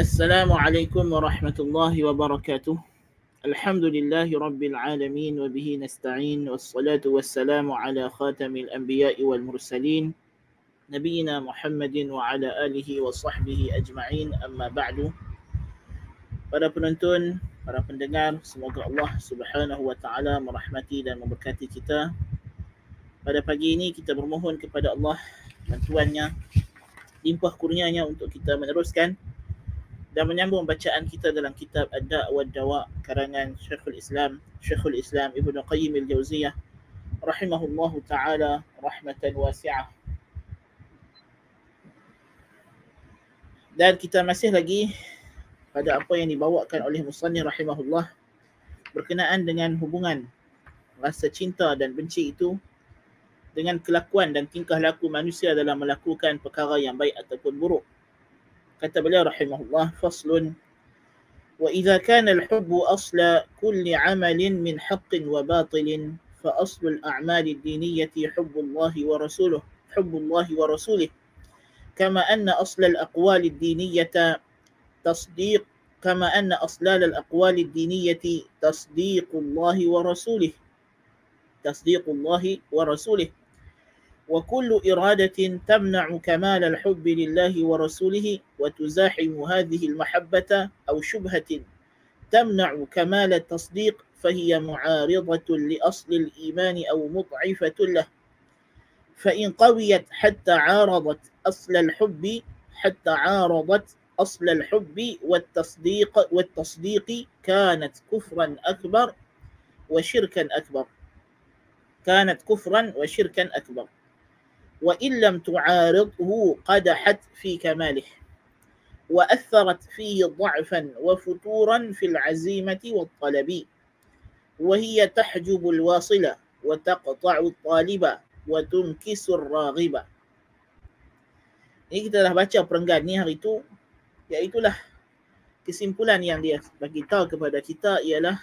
Assalamualaikum warahmatullahi wabarakatuh. Alhamdulillahi rabbil alamin wa bihi nasta'in was salatu ala khatamil anbiya'i wal mursalin nabiyyina Muhammadin wa ala alihi wa sahbihi ajma'in amma ba'du. Para penonton, para pendengar, semoga Allah Subhanahu wa taala merahmati dan memberkati kita. Pada pagi ini kita bermohon kepada Allah bantuannya limpah kurnianya untuk kita meneruskan dan menyambung bacaan kita dalam kitab Ad-Da' wa Dawa karangan Syekhul Islam Syekhul Islam Ibnu Qayyim Al-Jauziyah rahimahullahu taala rahmatan wasi'ah. Dan kita masih lagi pada apa yang dibawakan oleh Musannif rahimahullah berkenaan dengan hubungan rasa cinta dan benci itu dengan kelakuan dan tingkah laku manusia dalam melakukan perkara yang baik ataupun buruk. Kata beliau rahimahullah faslun وإذا كان الحب أصل كل عمل من حق وباطل فأصل الأعمال الدينية حب الله ورسوله حب الله ورسوله. كما أن أصل الأقوال الدينية تصديق كما أن أصلال الأقوال الدينية تصديق الله ورسوله. تصديق الله ورسوله. وكل إرادة تمنع كمال الحب لله ورسوله وتزاحم هذه المحبة أو شبهة تمنع كمال التصديق فهي معارضة لأصل الإيمان أو مضعفة له. فإن قويت حتى عارضت أصل الحب حتى عارضت أصل الحب والتصديق والتصديق كانت كفرا أكبر وشركا أكبر. كانت كفرا وشركا أكبر. وإن لم تعارضه قدحت في كماله وأثرت فيه ضعفا وفتورا في العزيمة والطلب وهي تحجب الواصلة وتقطع الطالبة وتنكس الراغبة Ini kita dah baca perenggan ni hari tu Iaitulah kesimpulan yang dia bagi tahu kepada kita ialah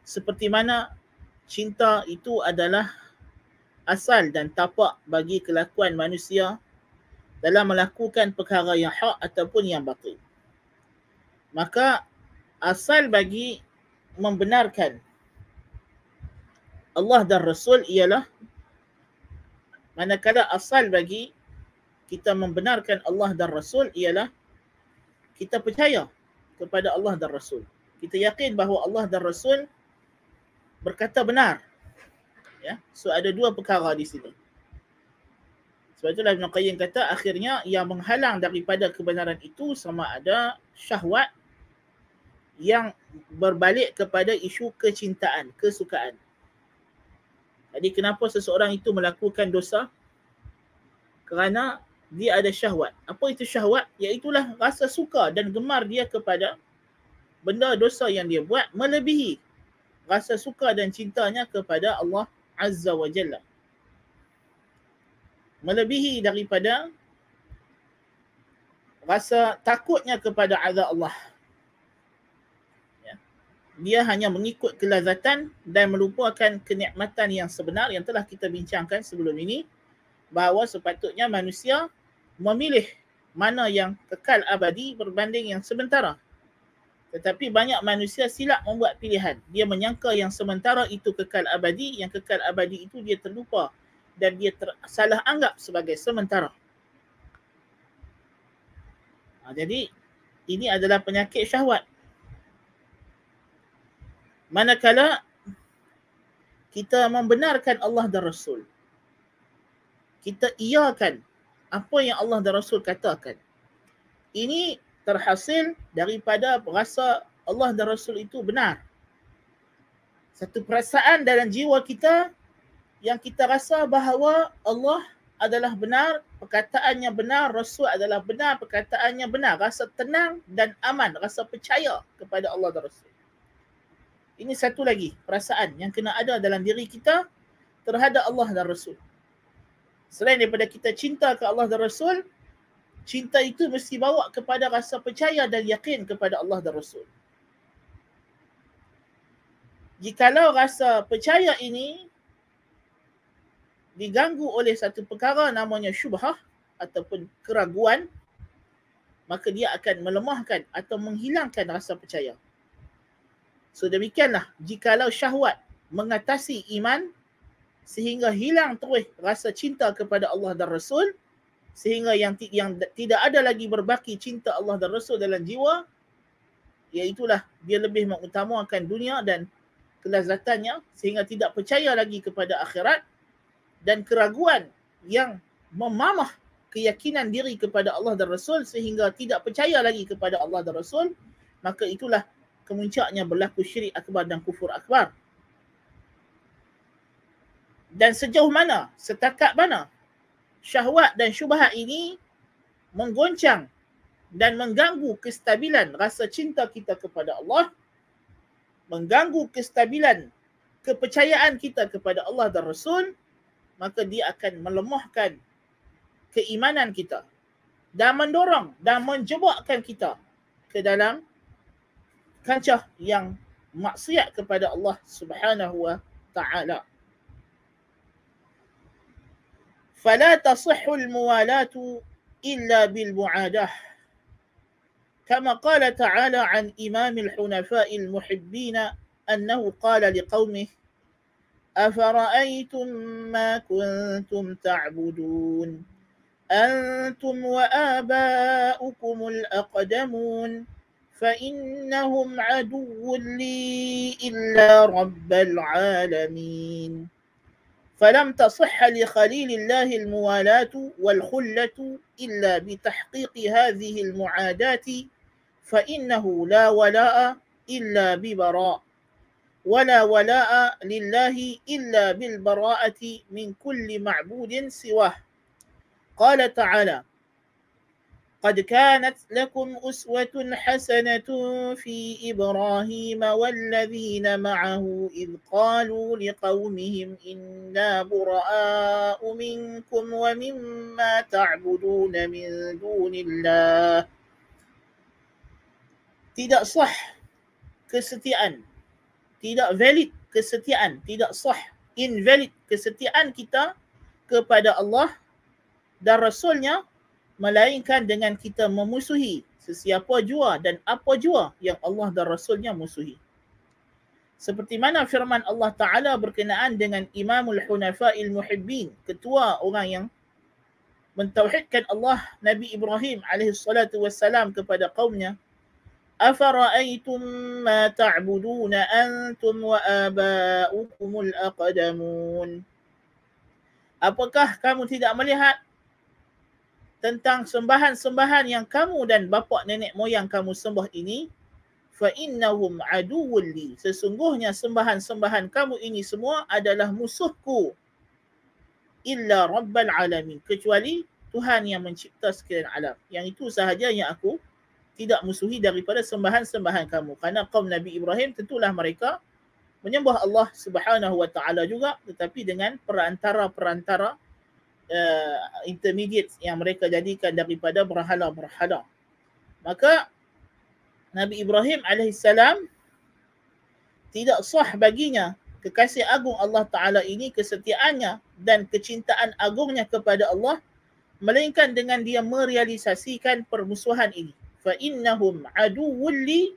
Seperti mana cinta itu adalah asal dan tapak bagi kelakuan manusia dalam melakukan perkara yang hak ataupun yang batil. Maka asal bagi membenarkan Allah dan Rasul ialah manakala asal bagi kita membenarkan Allah dan Rasul ialah kita percaya kepada Allah dan Rasul. Kita yakin bahawa Allah dan Rasul berkata benar. Ya. So ada dua perkara di sini. Sebab itulah Ibn Qayyim kata akhirnya yang menghalang daripada kebenaran itu sama ada syahwat yang berbalik kepada isu kecintaan, kesukaan. Jadi kenapa seseorang itu melakukan dosa? Kerana dia ada syahwat. Apa itu syahwat? Iaitulah rasa suka dan gemar dia kepada benda dosa yang dia buat melebihi rasa suka dan cintanya kepada Allah Azza wa Jalla. Melebihi daripada rasa takutnya kepada azab Allah. Ya. Dia hanya mengikut kelazatan dan melupakan kenikmatan yang sebenar yang telah kita bincangkan sebelum ini bahawa sepatutnya manusia memilih mana yang kekal abadi berbanding yang sementara. Tetapi banyak manusia silap membuat pilihan. Dia menyangka yang sementara itu kekal abadi, yang kekal abadi itu dia terlupa dan dia ter- salah anggap sebagai sementara. Ha, jadi ini adalah penyakit syahwat. Manakala kita membenarkan Allah dan Rasul. Kita iakan apa yang Allah dan Rasul katakan. Ini terhasil daripada rasa Allah dan Rasul itu benar. Satu perasaan dalam jiwa kita yang kita rasa bahawa Allah adalah benar, perkataannya benar, Rasul adalah benar, perkataannya benar. Rasa tenang dan aman, rasa percaya kepada Allah dan Rasul. Ini satu lagi perasaan yang kena ada dalam diri kita terhadap Allah dan Rasul. Selain daripada kita cinta ke Allah dan Rasul, cinta itu mesti bawa kepada rasa percaya dan yakin kepada Allah dan Rasul. Jikalau rasa percaya ini diganggu oleh satu perkara namanya syubhah ataupun keraguan, maka dia akan melemahkan atau menghilangkan rasa percaya. So demikianlah jikalau syahwat mengatasi iman sehingga hilang terus rasa cinta kepada Allah dan Rasul sehingga yang yang tidak ada lagi berbaki cinta Allah dan Rasul dalam jiwa iaitulah dia lebih mengutamakan dunia dan kelazatannya sehingga tidak percaya lagi kepada akhirat dan keraguan yang memamah keyakinan diri kepada Allah dan Rasul sehingga tidak percaya lagi kepada Allah dan Rasul, maka itulah kemuncaknya berlaku syirik akbar dan kufur akbar. Dan sejauh mana, setakat mana syahwat dan syubhat ini menggoncang dan mengganggu kestabilan rasa cinta kita kepada Allah, mengganggu kestabilan kepercayaan kita kepada Allah dan Rasul, maka dia akan melemahkan keimanan kita dan mendorong dan menjebakkan kita ke dalam kancah yang maksiat kepada Allah Subhanahu wa taala. فلا تصح الموالاة إلا بالمعاداة. كما قال تعالى عن إمام الحنفاء المحبين أنه قال لقومه أفرأيتم ما كنتم تعبدون؟ أنتم وآباؤكم الأقدمون؟ فإنهم عدو لي إلا رب العالمين. فلم تصح لخليل الله الموالاة والخلة إلا بتحقيق هذه المعاداة فإنه لا ولاء إلا ببراء ولا ولاء لله إلا بالبراءة من كل معبود سواه. قال تعالى قد كانت لكم أسوة حسنة في إبراهيم والذين معه إذ قالوا لقومهم إنا براء منكم ومما تعبدون من دون الله tidak sah kesetiaan tidak valid kesetiaan tidak sah invalid kesetiaan kita kepada Allah dan Rasulnya melainkan dengan kita memusuhi sesiapa jua dan apa jua yang Allah dan Rasulnya musuhi. Seperti mana firman Allah Ta'ala berkenaan dengan Imamul Hunafa'il Muhibbin, ketua orang yang mentauhidkan Allah Nabi Ibrahim alaihi salatu wassalam kepada kaumnya afara'aytum ma ta'budun antum wa aba'ukumul aqdamun apakah kamu tidak melihat tentang sembahan-sembahan yang kamu dan bapa nenek moyang kamu sembah ini fa innahum aduwwul li. Sesungguhnya sembahan-sembahan kamu ini semua adalah musuhku. Illa rabbal alamin. Kecuali Tuhan yang mencipta sekalian alam. Yang itu sahaja yang aku tidak musuhi daripada sembahan-sembahan kamu. Kerana kaum Nabi Ibrahim tentulah mereka menyembah Allah Subhanahu wa taala juga tetapi dengan perantara-perantara uh, intermediate yang mereka jadikan daripada berhala-berhala. Maka Nabi Ibrahim alaihissalam tidak sah baginya kekasih agung Allah Ta'ala ini kesetiaannya dan kecintaan agungnya kepada Allah melainkan dengan dia merealisasikan permusuhan ini. Innahum aduwwul li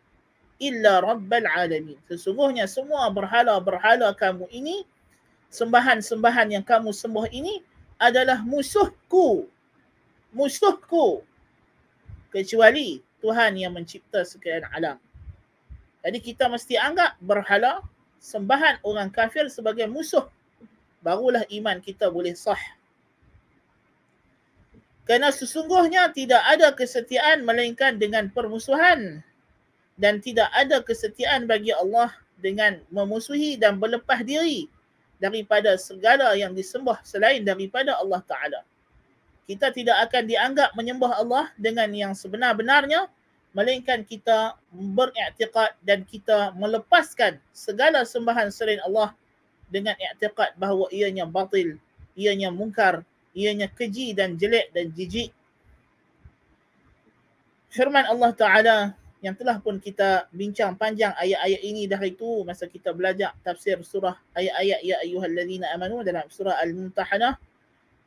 illa rabbal alamin. Sesungguhnya semua berhala-berhala kamu ini sembahan-sembahan yang kamu sembah ini adalah musuhku. Musuhku. Kecuali Tuhan yang mencipta sekalian alam. Jadi kita mesti anggap berhala sembahan orang kafir sebagai musuh. Barulah iman kita boleh sah. Kerana sesungguhnya tidak ada kesetiaan melainkan dengan permusuhan. Dan tidak ada kesetiaan bagi Allah dengan memusuhi dan berlepas diri daripada segala yang disembah selain daripada Allah Ta'ala. Kita tidak akan dianggap menyembah Allah dengan yang sebenar-benarnya melainkan kita beriktikad dan kita melepaskan segala sembahan selain Allah dengan iktikad bahawa ianya batil, ianya mungkar, ianya keji dan jelek dan jijik. Firman Allah Ta'ala yang telah pun kita bincang panjang ayat-ayat ini dah itu masa kita belajar tafsir surah ayat-ayat ya ayyuhallazina amanu dalam surah al-mumtahanah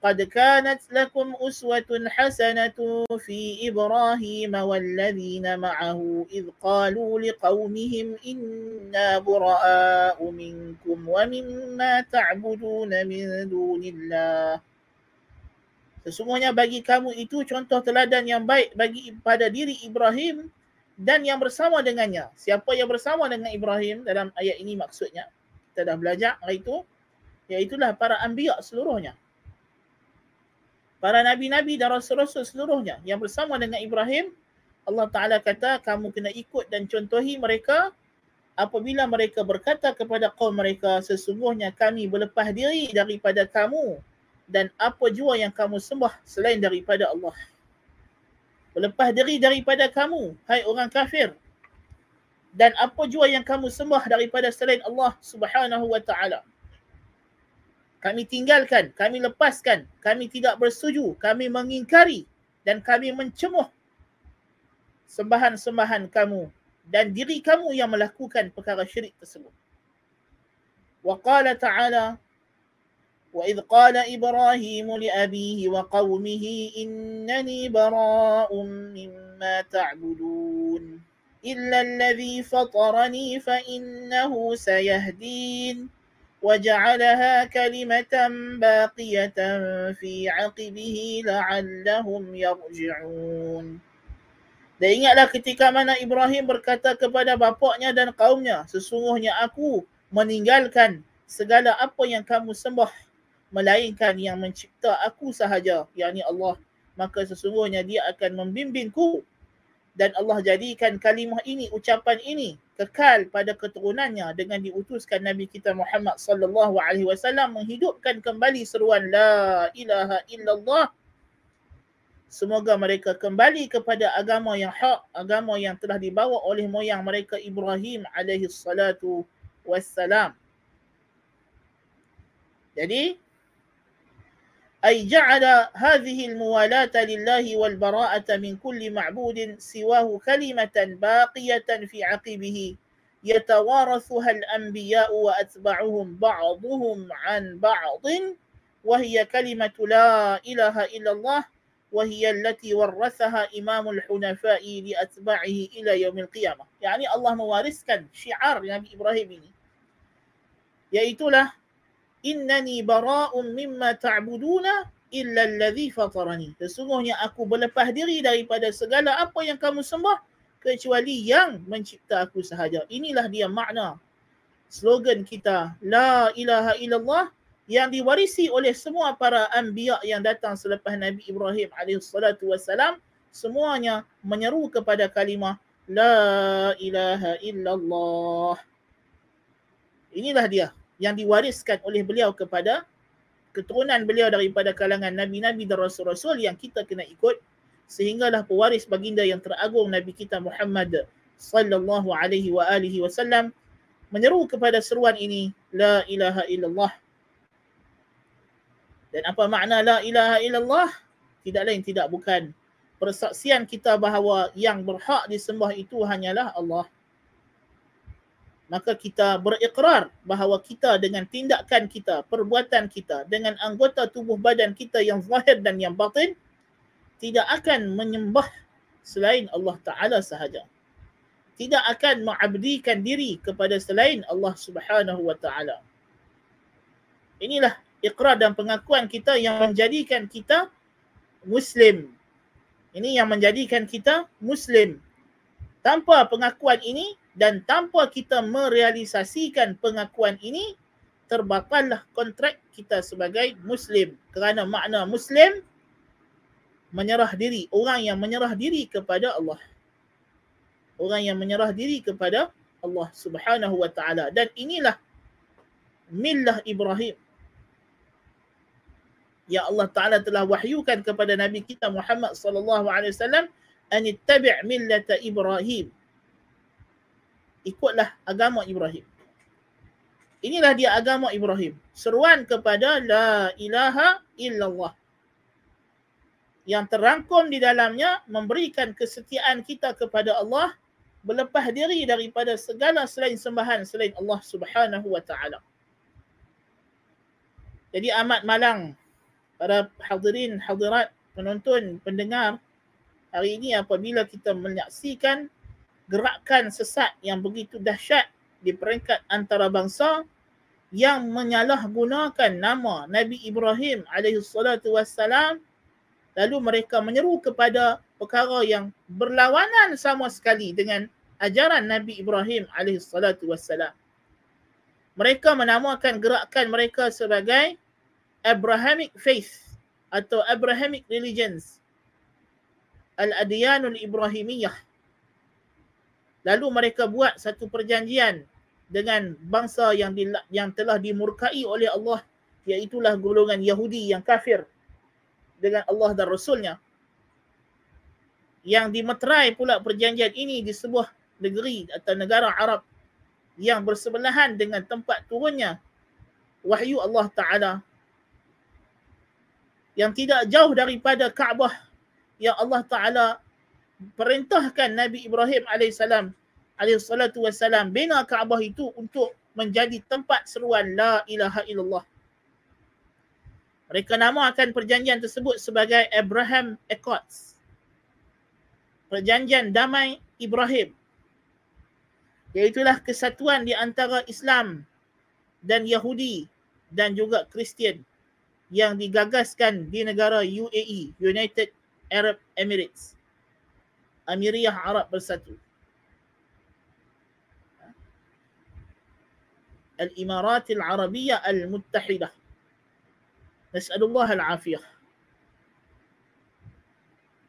قد كانت لكم أسوة حسنة في إبراهيم والذين معه إذ قالوا لقومهم إنا براء منكم ومما تعبدون من دون الله Sesungguhnya bagi kamu itu contoh teladan yang baik bagi pada diri Ibrahim dan yang bersama dengannya. Siapa yang bersama dengan Ibrahim dalam ayat ini maksudnya. Kita dah belajar hari itu. Iaitulah para anbiya seluruhnya para nabi-nabi dan rasul-rasul seluruhnya yang bersama dengan Ibrahim Allah Ta'ala kata kamu kena ikut dan contohi mereka apabila mereka berkata kepada kaum mereka sesungguhnya kami berlepas diri daripada kamu dan apa jua yang kamu sembah selain daripada Allah berlepas diri daripada kamu hai orang kafir dan apa jua yang kamu sembah daripada selain Allah Subhanahu wa taala kami tinggalkan, kami lepaskan, kami tidak bersetuju, kami mengingkari dan kami mencemuh sembahan-sembahan kamu dan diri kamu yang melakukan perkara syirik tersebut. Wa qala ta'ala wa idh qala Ibrahim li abihi wa qawmihi innani bara'un mimma ta'budun illa alladhi fatarani fa innahu sayahdin وجعلها كلمة باقية في عقبه لعلهم يرجعون Dan ingatlah ketika mana Ibrahim berkata kepada bapaknya dan kaumnya, sesungguhnya aku meninggalkan segala apa yang kamu sembah melainkan yang mencipta aku sahaja, yakni Allah. Maka sesungguhnya dia akan membimbingku. Dan Allah jadikan kalimah ini, ucapan ini kekal pada keturunannya. Dengan diutuskan Nabi kita Muhammad sallallahu alaihi wasallam menghidupkan kembali seruan la ilaha illallah. Semoga mereka kembali kepada agama yang hak agama yang telah dibawa oleh moyang mereka Ibrahim alaihi salatu wassalam. Jadi أي جعل هذه الموالاة لله والبراءة من كل معبود سواه كلمة باقية في عقبه. يتوارثها الأنبياء وأتباعهم بعضهم عن بعض وهي كلمة لا إله إلا الله وهي التي ورثها إمام الحنفاء لأتباعه إلى يوم القيامة. يعني الله موارثكا شعار نبي إبراهيم. ini yaitulah innani bara'un mimma ta'buduna illa alladhi fatarani. Sesungguhnya aku berlepas diri daripada segala apa yang kamu sembah kecuali yang mencipta aku sahaja. Inilah dia makna slogan kita la ilaha illallah yang diwarisi oleh semua para anbiya yang datang selepas Nabi Ibrahim alaihissalatu wassalam semuanya menyeru kepada kalimah la ilaha illallah. Inilah dia yang diwariskan oleh beliau kepada keturunan beliau daripada kalangan nabi-nabi dan rasul-rasul yang kita kena ikut. Sehinggalah pewaris baginda yang teragung nabi kita Muhammad sallallahu alaihi wa alihi wasallam menyeru kepada seruan ini la ilaha illallah. Dan apa makna la ilaha illallah tidak lain tidak bukan. Persaksian kita bahawa yang berhak disembah itu hanyalah Allah maka kita berikrar bahawa kita dengan tindakan kita, perbuatan kita, dengan anggota tubuh badan kita yang zahir dan yang batin, tidak akan menyembah selain Allah Ta'ala sahaja. Tidak akan mengabdikan diri kepada selain Allah Subhanahu Wa Ta'ala. Inilah ikrar dan pengakuan kita yang menjadikan kita Muslim. Ini yang menjadikan kita Muslim. Tanpa pengakuan ini, dan tanpa kita merealisasikan pengakuan ini terbatallah kontrak kita sebagai muslim. Kerana makna muslim menyerah diri. Orang yang menyerah diri kepada Allah. Orang yang menyerah diri kepada Allah Subhanahu wa taala. Dan inilah millah Ibrahim. Ya Allah taala telah wahyukan kepada nabi kita Muhammad sallallahu alaihi wasallam an ittabi' millata Ibrahim ikutlah agama Ibrahim. Inilah dia agama Ibrahim. Seruan kepada la ilaha illallah. Yang terangkum di dalamnya memberikan kesetiaan kita kepada Allah berlepas diri daripada segala selain sembahan selain Allah Subhanahu wa taala. Jadi amat malang para hadirin, hadirat, penonton, pendengar, hari ini apabila kita menyaksikan gerakan sesat yang begitu dahsyat di peringkat antarabangsa yang menyalahgunakan nama Nabi Ibrahim alaihi salatu wassalam lalu mereka menyeru kepada perkara yang berlawanan sama sekali dengan ajaran Nabi Ibrahim alaihi salatu wassalam. Mereka menamakan gerakan mereka sebagai Abrahamic faith atau Abrahamic religions. Al-Adyanul Ibrahimiyah. Lalu mereka buat satu perjanjian dengan bangsa yang di, yang telah dimurkai oleh Allah iaitulah golongan Yahudi yang kafir dengan Allah dan Rasulnya. Yang dimeterai pula perjanjian ini di sebuah negeri atau negara Arab yang bersebelahan dengan tempat turunnya wahyu Allah Ta'ala. Yang tidak jauh daripada Kaabah yang Allah Ta'ala perintahkan Nabi Ibrahim alaihissalam alaihissalatu wassalam bina Kaabah itu untuk menjadi tempat seruan la ilaha illallah. Mereka namakan perjanjian tersebut sebagai Abraham Accords. Perjanjian damai Ibrahim. Iaitulah kesatuan di antara Islam dan Yahudi dan juga Kristian yang digagaskan di negara UAE, United Arab Emirates. Amiriyah Arab Bersatu. Al-Arabiyah Al-Muttahidah. Nas'alullah Al-Afiyah.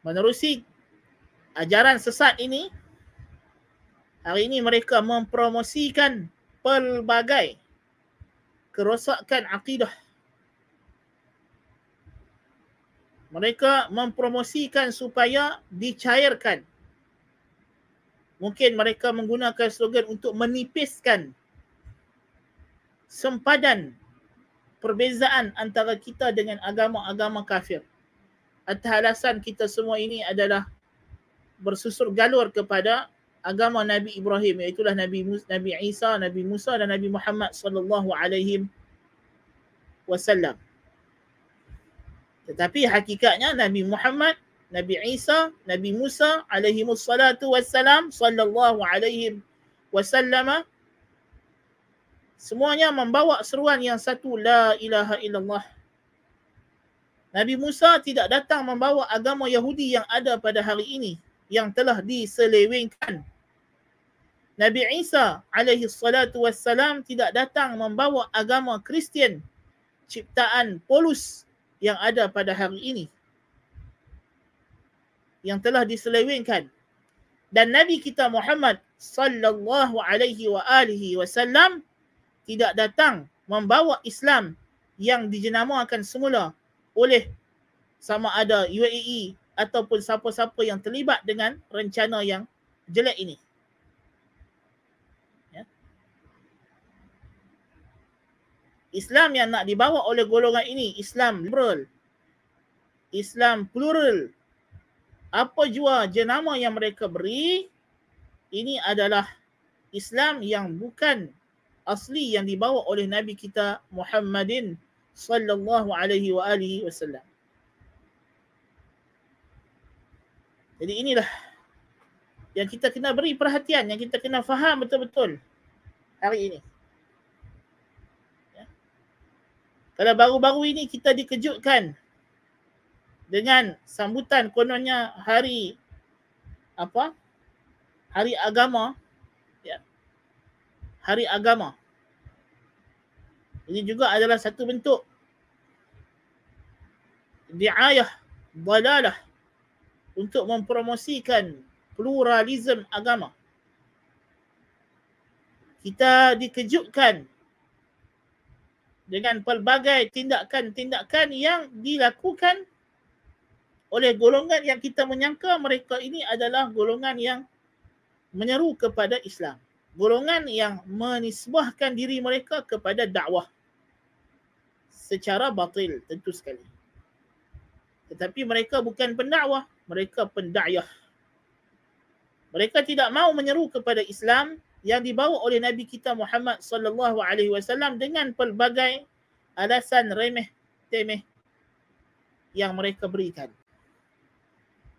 Menerusi ajaran sesat ini, hari ini mereka mempromosikan pelbagai kerosakan akidah mereka mempromosikan supaya dicairkan. Mungkin mereka menggunakan slogan untuk menipiskan sempadan perbezaan antara kita dengan agama-agama kafir. Atas alasan kita semua ini adalah bersusur galur kepada agama Nabi Ibrahim iaitu Nabi Nabi Isa, Nabi Musa dan Nabi Muhammad sallallahu alaihi wasallam. Tetapi hakikatnya Nabi Muhammad, Nabi Isa, Nabi Musa alaihi wassalatu wassalam sallallahu alaihi wasallam semuanya membawa seruan yang satu la ilaha illallah. Nabi Musa tidak datang membawa agama Yahudi yang ada pada hari ini yang telah diselewengkan. Nabi Isa alaihi salatu wassalam tidak datang membawa agama Kristian ciptaan Polus yang ada pada hari ini yang telah diselewengkan dan nabi kita Muhammad sallallahu alaihi wa alihi wasallam tidak datang membawa Islam yang dijenamakan semula oleh sama ada UAE ataupun siapa-siapa yang terlibat dengan rencana yang jelek ini. Islam yang nak dibawa oleh golongan ini Islam liberal. Islam plural. Apa jua jenama yang mereka beri ini adalah Islam yang bukan asli yang dibawa oleh Nabi kita Muhammadin sallallahu alaihi wa alihi wasallam. Jadi inilah yang kita kena beri perhatian, yang kita kena faham betul-betul hari ini. Kalau baru-baru ini kita dikejutkan dengan sambutan kononnya hari apa? Hari agama. Ya. Hari agama. Ini juga adalah satu bentuk diayah balalah untuk mempromosikan pluralism agama. Kita dikejutkan dengan pelbagai tindakan-tindakan yang dilakukan oleh golongan yang kita menyangka mereka ini adalah golongan yang menyeru kepada Islam. Golongan yang menisbahkan diri mereka kepada dakwah secara batil tentu sekali. Tetapi mereka bukan pendakwah, mereka pendayah. Mereka tidak mau menyeru kepada Islam yang dibawa oleh Nabi kita Muhammad sallallahu alaihi wasallam dengan pelbagai alasan remeh temeh yang mereka berikan.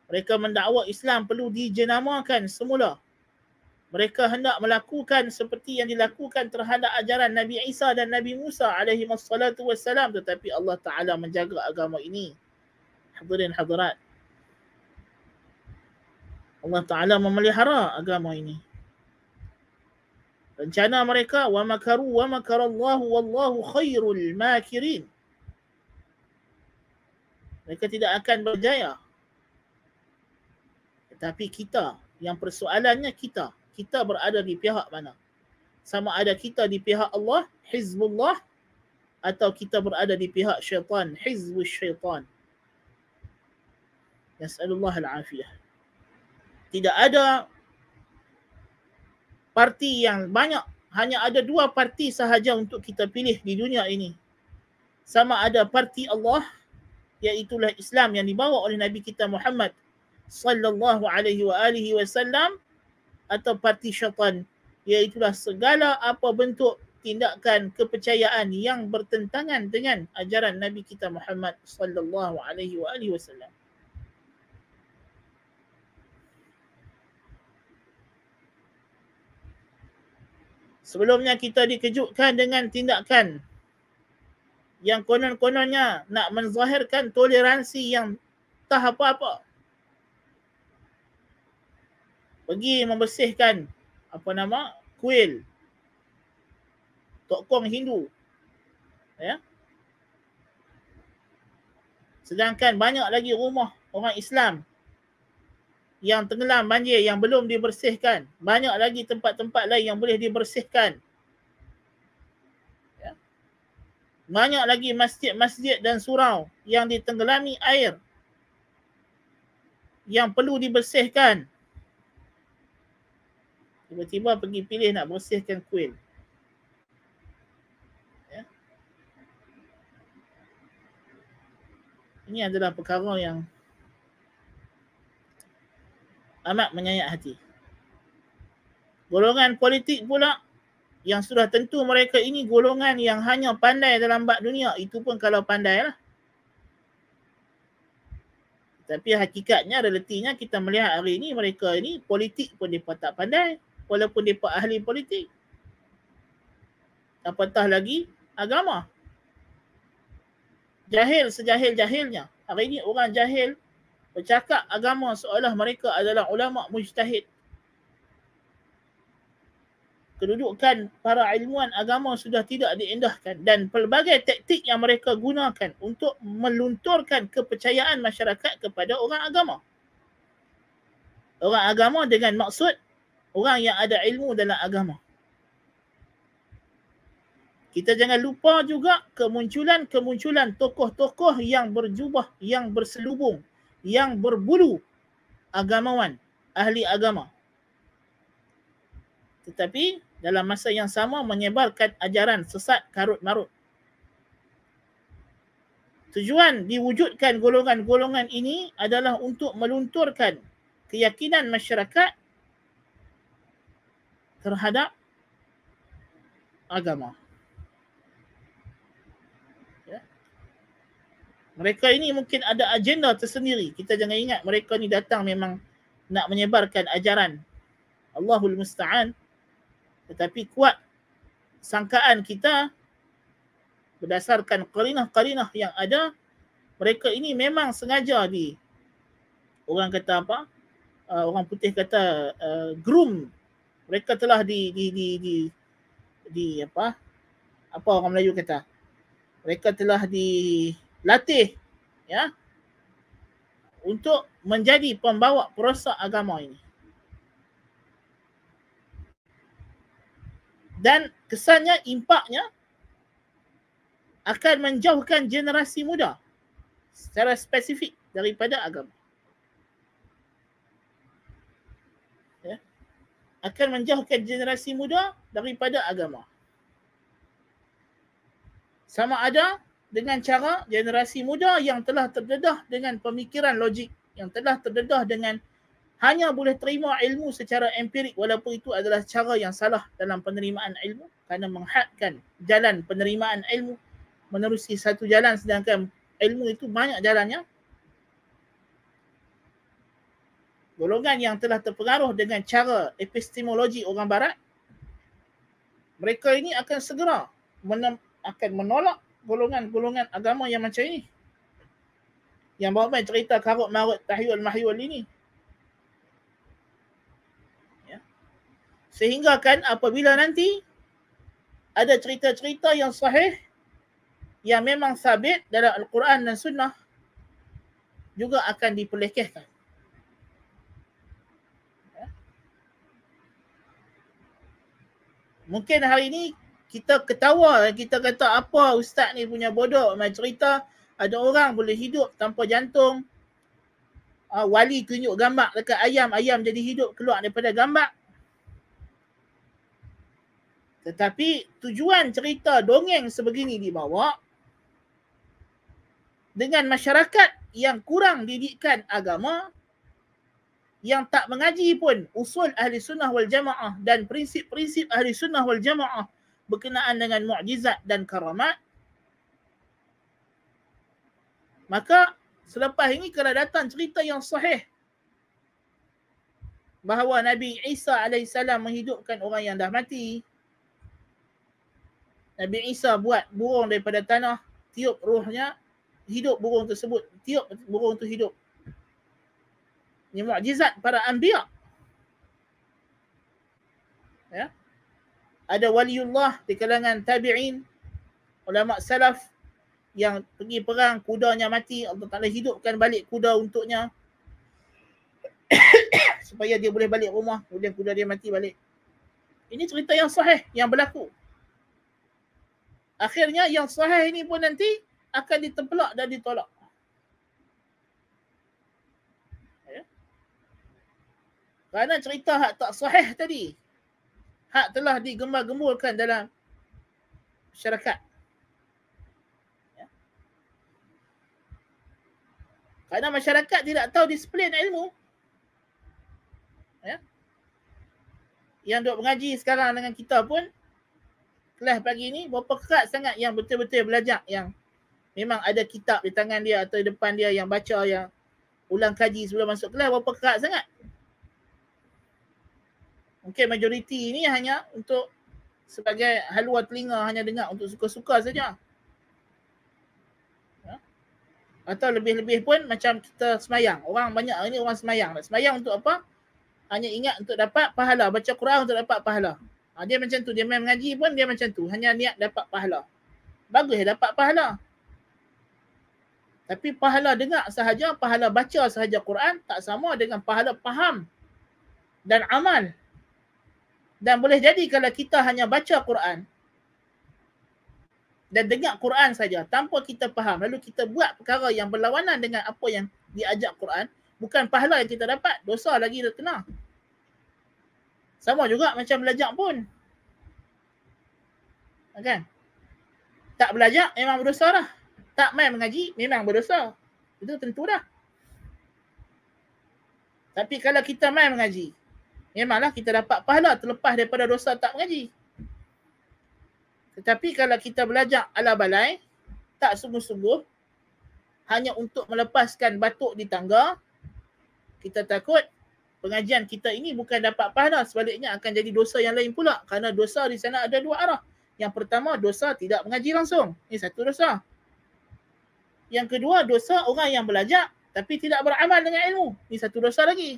Mereka mendakwa Islam perlu dijenamakan semula. Mereka hendak melakukan seperti yang dilakukan terhadap ajaran Nabi Isa dan Nabi Musa alaihi wassalatu wassalam tetapi Allah Taala menjaga agama ini. Hadirin hadirat. Allah Taala memelihara agama ini. Rencana mereka wa makaru wa makarallahu wallahu khairul makirin. Mereka tidak akan berjaya. Tetapi kita, yang persoalannya kita, kita berada di pihak mana? Sama ada kita di pihak Allah, Hizbullah, atau kita berada di pihak syaitan, Hizbus syaitan. Yas'alullah al-afiyah. Tidak ada parti yang banyak hanya ada dua parti sahaja untuk kita pilih di dunia ini. Sama ada parti Allah iaitu Islam yang dibawa oleh Nabi kita Muhammad sallallahu alaihi wa alihi wasallam atau parti syaitan iaitu segala apa bentuk tindakan kepercayaan yang bertentangan dengan ajaran Nabi kita Muhammad sallallahu alaihi wa alihi wasallam Sebelumnya kita dikejutkan dengan tindakan yang konon-kononnya nak menzahirkan toleransi yang tak apa-apa. Pergi membersihkan apa nama kuil tokong Hindu. Ya. Sedangkan banyak lagi rumah orang Islam yang tenggelam banjir yang belum dibersihkan. Banyak lagi tempat-tempat lain yang boleh dibersihkan. Ya. Banyak lagi masjid-masjid dan surau yang ditenggelami air yang perlu dibersihkan. Tiba-tiba pergi pilih nak bersihkan kuil. Ya. Ini adalah perkara yang amat menyayat hati. Golongan politik pula yang sudah tentu mereka ini golongan yang hanya pandai dalam bab dunia. Itu pun kalau pandai lah. Tapi hakikatnya, relatinya kita melihat hari ini mereka ini politik pun mereka tak pandai. Walaupun mereka ahli politik. Apatah lagi agama. Jahil sejahil-jahilnya. Hari ini orang jahil bercakap agama seolah mereka adalah ulama mujtahid. Kedudukan para ilmuwan agama sudah tidak diindahkan dan pelbagai taktik yang mereka gunakan untuk melunturkan kepercayaan masyarakat kepada orang agama. Orang agama dengan maksud orang yang ada ilmu dalam agama. Kita jangan lupa juga kemunculan-kemunculan tokoh-tokoh yang berjubah, yang berselubung yang berbulu agamawan, ahli agama. Tetapi dalam masa yang sama menyebarkan ajaran sesat karut marut. Tujuan diwujudkan golongan-golongan ini adalah untuk melunturkan keyakinan masyarakat terhadap agama. Mereka ini mungkin ada agenda tersendiri. Kita jangan ingat mereka ni datang memang nak menyebarkan ajaran Allahul Musta'an. Tetapi kuat sangkaan kita berdasarkan karinah-karinah yang ada, mereka ini memang sengaja di orang kata apa? Uh, orang putih kata uh, groom. Mereka telah di di di di di apa? Apa orang Melayu kata? Mereka telah di latih ya untuk menjadi pembawa perosak agama ini. Dan kesannya impaknya akan menjauhkan generasi muda secara spesifik daripada agama. Ya. Akan menjauhkan generasi muda daripada agama. Sama ada dengan cara generasi muda yang telah terdedah dengan pemikiran logik, yang telah terdedah dengan hanya boleh terima ilmu secara empirik walaupun itu adalah cara yang salah dalam penerimaan ilmu kerana menghadkan jalan penerimaan ilmu menerusi satu jalan sedangkan ilmu itu banyak jalannya. Golongan yang telah terpengaruh dengan cara epistemologi orang barat, mereka ini akan segera menem- akan menolak golongan-golongan agama yang macam ini. Yang bawa main cerita karut marut tahyul mahyul ini. Ya. Sehingga kan apabila nanti ada cerita-cerita yang sahih yang memang sabit dalam Al-Quran dan Sunnah juga akan diperlekehkan. Ya. Mungkin hari ini kita ketawa kita kata apa ustaz ni punya bodoh main cerita ada orang boleh hidup tanpa jantung. Uh, wali tunjuk gambar dekat ayam, ayam jadi hidup keluar daripada gambar. Tetapi tujuan cerita dongeng sebegini dibawa dengan masyarakat yang kurang didikan agama yang tak mengaji pun usul ahli sunnah wal jamaah dan prinsip-prinsip ahli sunnah wal jamaah berkenaan dengan mukjizat dan karamat maka selepas ini kalau datang cerita yang sahih bahawa Nabi Isa AS menghidupkan orang yang dah mati Nabi Isa buat burung daripada tanah tiup ruhnya hidup burung tersebut. Tiup burung tu hidup. Ini mukjizat para anbiya. Ya. Ada waliullah di kalangan tabi'in, ulama salaf yang pergi perang, kudanya mati, Allah Ta'ala hidupkan balik kuda untuknya supaya dia boleh balik rumah, kemudian kuda dia mati balik. Ini cerita yang sahih yang berlaku. Akhirnya yang sahih ini pun nanti akan ditempelak dan ditolak. Ya. Kerana cerita hak tak sahih tadi, hak telah digembar-gemburkan dalam masyarakat. Ya. Kerana masyarakat tidak tahu disiplin ilmu. Ya. Yang duk mengaji sekarang dengan kita pun, kelas pagi ni berapa kerat sangat yang betul-betul belajar yang memang ada kitab di tangan dia atau di depan dia yang baca yang ulang kaji sebelum masuk kelas berapa kerat sangat. Mungkin majoriti ini hanya untuk sebagai haluan telinga hanya dengar untuk suka-suka saja. Ya? Atau lebih-lebih pun macam kita semayang. Orang banyak hari ni orang semayang. Semayang untuk apa? Hanya ingat untuk dapat pahala. Baca Quran untuk dapat pahala. Ha, dia macam tu. Dia main mengaji pun dia macam tu. Hanya niat dapat pahala. Bagus dapat pahala. Tapi pahala dengar sahaja, pahala baca sahaja Quran tak sama dengan pahala faham dan amal. Dan boleh jadi kalau kita hanya baca Quran dan dengar Quran saja tanpa kita faham lalu kita buat perkara yang berlawanan dengan apa yang diajak Quran, bukan pahala yang kita dapat, dosa lagi dah kena. Sama juga macam belajar pun. Kan? Tak belajar memang berdosa lah tak main mengaji memang berdosa. Itu tentu dah. Tapi kalau kita main mengaji, memanglah kita dapat pahala terlepas daripada dosa tak mengaji. Tetapi kalau kita belajar ala balai, tak sungguh-sungguh, hanya untuk melepaskan batuk di tangga, kita takut pengajian kita ini bukan dapat pahala, sebaliknya akan jadi dosa yang lain pula. Kerana dosa di sana ada dua arah. Yang pertama, dosa tidak mengaji langsung. Ini satu dosa. Yang kedua dosa orang yang belajar tapi tidak beramal dengan ilmu. Ini satu dosa lagi.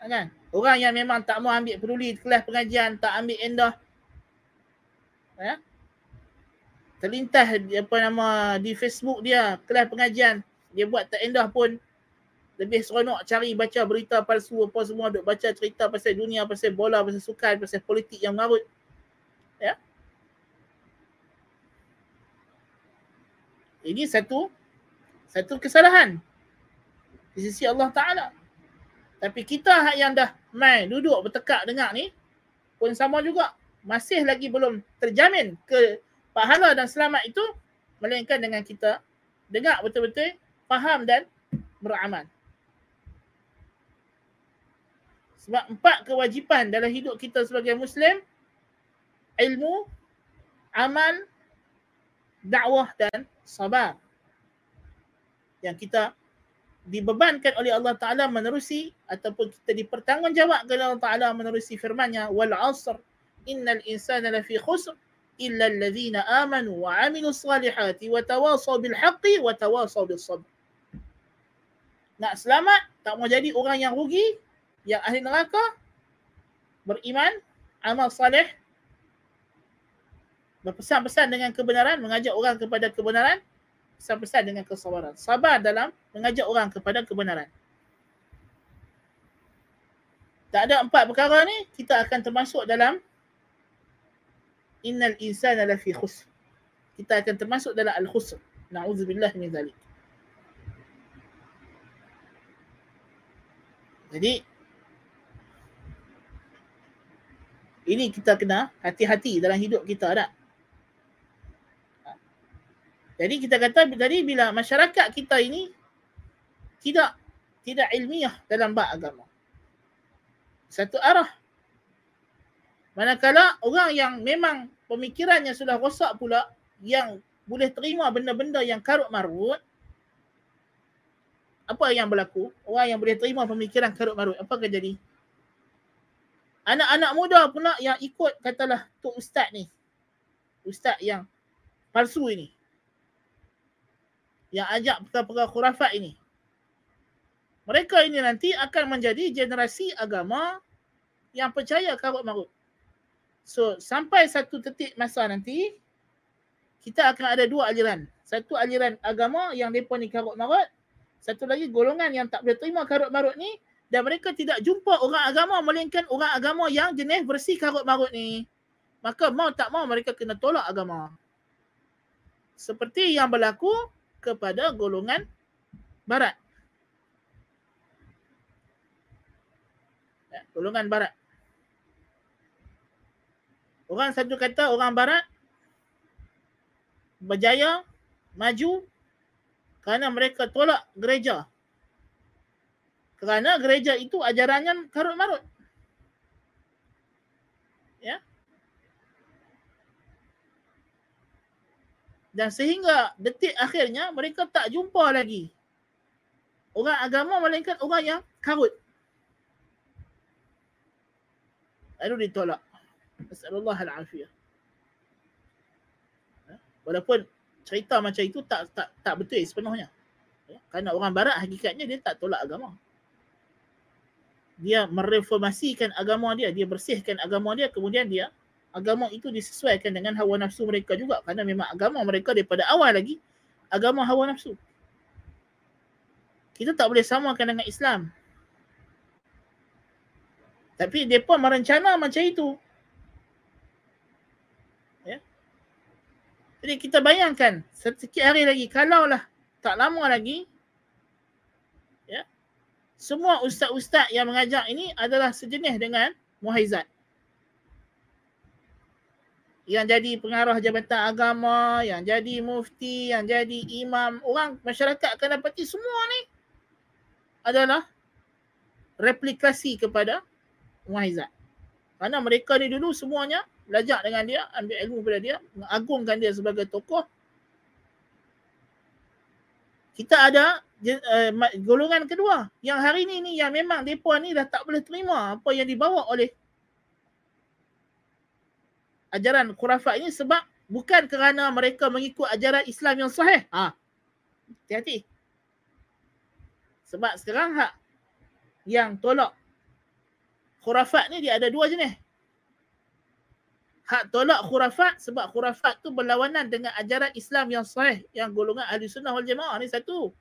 Kan? Orang yang memang tak mau ambil peduli kelas pengajian, tak ambil endah. Ya? Terlintas apa nama di Facebook dia, kelas pengajian. Dia buat tak endah pun lebih seronok cari baca berita palsu apa semua duk baca cerita pasal dunia, pasal bola, pasal sukan, pasal politik yang mengarut. Ya? Ini satu satu kesalahan di sisi Allah Taala. Tapi kita yang dah mai duduk bertekak dengar ni pun sama juga masih lagi belum terjamin ke pahala dan selamat itu melainkan dengan kita dengar betul-betul faham dan beramal. Sebab empat kewajipan dalam hidup kita sebagai Muslim ilmu, amal, dakwah dan sabar. Yang kita dibebankan oleh Allah Ta'ala menerusi ataupun kita dipertanggungjawabkan oleh Allah Ta'ala menerusi firmannya wal asr innal insana lafi khusr illa alladhina amanu wa amilu salihati wa tawasaw bil haqqi wa tawasaw bis sabr nak selamat tak mau jadi orang yang rugi yang ahli neraka beriman amal salih berpesan-pesan dengan kebenaran mengajak orang kepada kebenaran pesan-pesan dengan kesabaran. Sabar dalam mengajak orang kepada kebenaran. Tak ada empat perkara ni, kita akan termasuk dalam innal insana lafi khusr. Kita akan termasuk dalam al-khusr. Na'udzubillah min zalik. Jadi ini kita kena hati-hati dalam hidup kita tak? Jadi kita kata tadi bila masyarakat kita ini tidak tidak ilmiah dalam bab agama. Satu arah. Manakala orang yang memang pemikirannya sudah rosak pula yang boleh terima benda-benda yang karut marut apa yang berlaku? Orang yang boleh terima pemikiran karut marut apa akan jadi? Anak-anak muda pula yang ikut katalah tok ustaz ni. Ustaz yang palsu ini yang ajak perkara-perkara khurafat ini. Mereka ini nanti akan menjadi generasi agama yang percaya karut marut. So sampai satu titik masa nanti kita akan ada dua aliran. Satu aliran agama yang mereka ni karut marut. Satu lagi golongan yang tak boleh terima karut marut ni dan mereka tidak jumpa orang agama melainkan orang agama yang jenis bersih karut marut ni. Maka mau tak mau mereka kena tolak agama. Seperti yang berlaku kepada golongan barat. Ya, golongan barat. Orang satu kata orang barat berjaya maju kerana mereka tolak gereja. Kerana gereja itu ajarannya karut marut. Ya. Dan sehingga detik akhirnya mereka tak jumpa lagi orang agama melainkan orang yang karut. Lalu ditolak. Nasallallahu al-afiyah. Ya, walaupun cerita macam itu tak tak tak betul sepenuhnya. Ya, kerana orang barat hakikatnya dia tak tolak agama. Dia mereformasikan agama dia, dia bersihkan agama dia kemudian dia agama itu disesuaikan dengan hawa nafsu mereka juga kerana memang agama mereka daripada awal lagi agama hawa nafsu. Kita tak boleh samakan dengan Islam. Tapi depa merencana macam itu. Ya. Jadi kita bayangkan sedikit hari lagi kalaulah tak lama lagi ya. Semua ustaz-ustaz yang mengajar ini adalah sejenis dengan muhaizat yang jadi pengarah jabatan agama, yang jadi mufti, yang jadi imam, orang masyarakat akan dapati semua ni adalah replikasi kepada Muhaizat. Kerana mereka ni dulu semuanya belajar dengan dia, ambil ilmu kepada dia, mengagungkan dia sebagai tokoh. Kita ada uh, golongan kedua yang hari ni ni yang memang depa ni dah tak boleh terima apa yang dibawa oleh ajaran khurafat ini sebab bukan kerana mereka mengikut ajaran Islam yang sahih. Ha. Hati-hati. Sebab sekarang hak yang tolak khurafat ni dia ada dua jenis. Hak tolak khurafat sebab khurafat tu berlawanan dengan ajaran Islam yang sahih yang golongan ahli sunnah wal jamaah ni satu.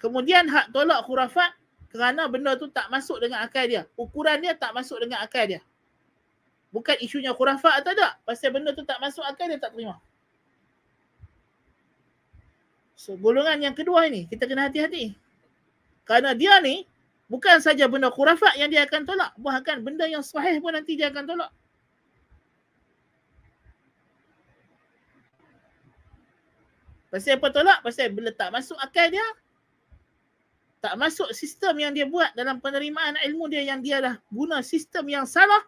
Kemudian hak tolak khurafat kerana benda tu tak masuk dengan akal dia. Ukuran dia tak masuk dengan akal dia. Bukan isunya khurafat atau tak. Pasal benda tu tak masuk akal dia tak terima. So golongan yang kedua ini kita kena hati-hati. Kerana dia ni bukan saja benda khurafat yang dia akan tolak. Bahkan benda yang sahih pun nanti dia akan tolak. Pasal apa tolak? Pasal bila tak masuk akal dia, tak masuk sistem yang dia buat dalam penerimaan ilmu dia yang dia dah guna sistem yang salah,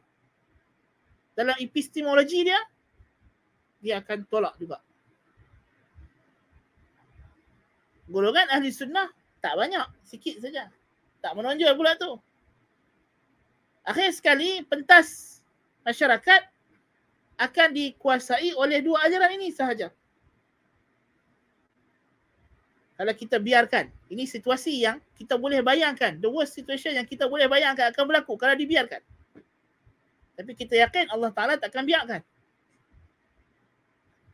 dalam epistemologi dia dia akan tolak juga. Golongan ahli sunnah tak banyak, sikit saja. Tak menonjol pula tu. Akhir sekali pentas masyarakat akan dikuasai oleh dua ajaran ini sahaja. Kalau kita biarkan, ini situasi yang kita boleh bayangkan, the worst situation yang kita boleh bayangkan akan berlaku kalau dibiarkan. Tapi kita yakin Allah Ta'ala tak akan biarkan.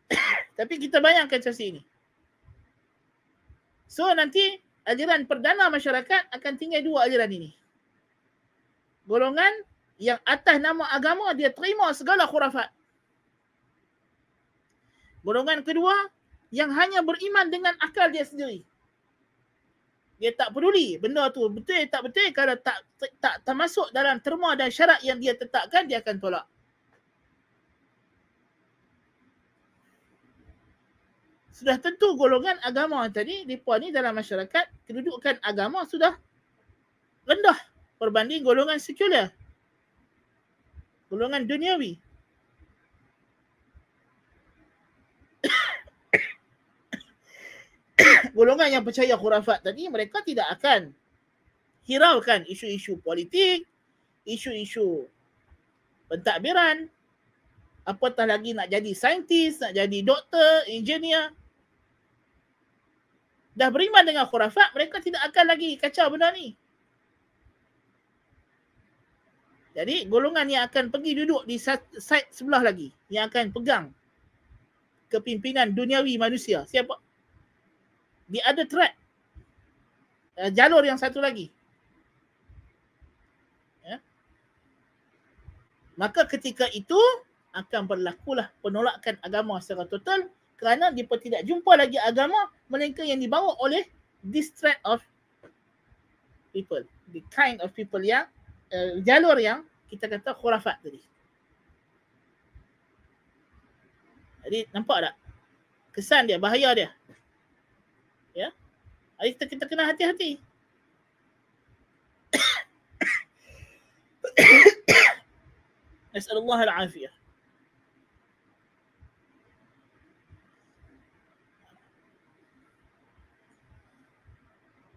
Tapi kita bayangkan situasi ini. So nanti ajaran perdana masyarakat akan tinggal dua ajaran ini. Golongan yang atas nama agama dia terima segala khurafat. Golongan kedua yang hanya beriman dengan akal dia sendiri. Dia tak peduli benda tu betul tak betul kalau tak tak termasuk dalam terma dan syarat yang dia tetapkan dia akan tolak. Sudah tentu golongan agama tadi depa ni dalam masyarakat kedudukan agama sudah rendah berbanding golongan sekular. Golongan duniawi. golongan yang percaya khurafat tadi mereka tidak akan hiraukan isu-isu politik, isu-isu pentadbiran, apatah lagi nak jadi saintis, nak jadi doktor, engineer. Dah beriman dengan khurafat, mereka tidak akan lagi kacau benda ni. Jadi golongan yang akan pergi duduk di side sebelah lagi, yang akan pegang kepimpinan duniawi manusia. Siapa? The other track uh, jalur yang satu lagi. Ya. maka ketika itu akan berlakulah penolakan agama secara total kerana dia tidak jumpa lagi agama melainkan yang dibawa oleh this track of people. The kind of people yang uh, jalur yang kita kata khurafat tadi. Jadi nampak tak? Kesan dia bahaya dia Ya. Jadi kita, kita kena hati-hati. Nasallallahu al-afiyah.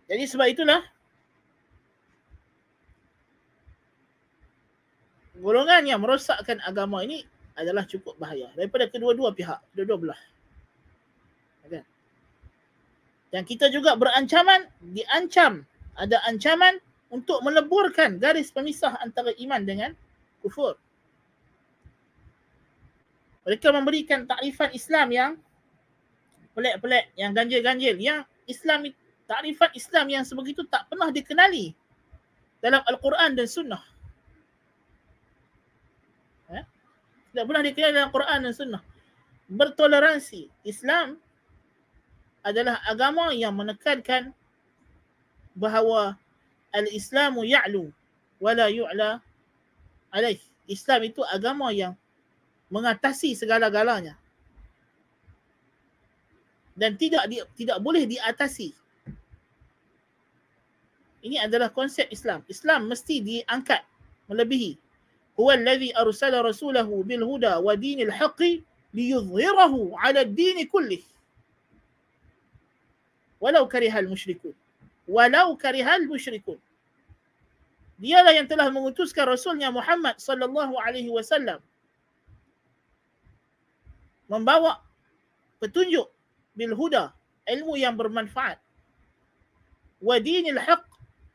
Jadi sebab itulah golongan yang merosakkan agama ini adalah cukup bahaya daripada kedua-dua pihak, kedua-dua belah. Dan kita juga berancaman, diancam, ada ancaman untuk meleburkan garis pemisah antara iman dengan kufur. Mereka memberikan takrifan Islam yang pelik-pelik, yang ganjil-ganjil, yang Islam takrifan Islam yang sebegitu tak pernah dikenali dalam Al-Quran dan Sunnah. Eh? Tidak pernah dikenali dalam Al-Quran dan Sunnah. Bertoleransi. Islam adalah agama yang menekankan bahawa al-Islamu ya'lu wala yu'la alaih. Islam itu agama yang mengatasi segala-galanya. Dan tidak di, tidak boleh diatasi. Ini adalah konsep Islam. Islam mesti diangkat melebihi. Huwa alladhi arsala rasulahu bil huda wa dinil haqqi liyudhhirahu 'ala ad-din kullih walau karihal musyrikun. Walau karihal musyrikun. Dialah yang telah mengutuskan rasulnya Muhammad sallallahu alaihi wasallam membawa petunjuk bil huda ilmu yang bermanfaat. Wa dinil haq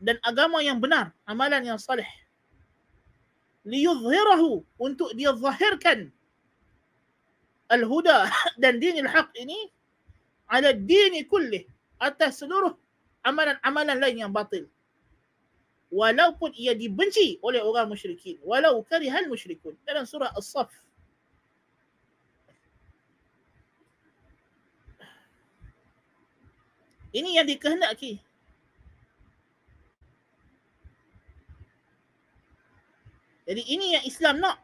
dan agama yang benar amalan yang salih. Liyudhhirahu untuk dia zahirkan al huda dan dinil haq ini ala dini kullih atas seluruh amalan-amalan lain yang batil. Walaupun ia dibenci oleh orang musyrikin. Walau karihal musyrikun. Dalam surah As-Saf. Ini yang dikehendaki. Jadi ini yang Islam nak.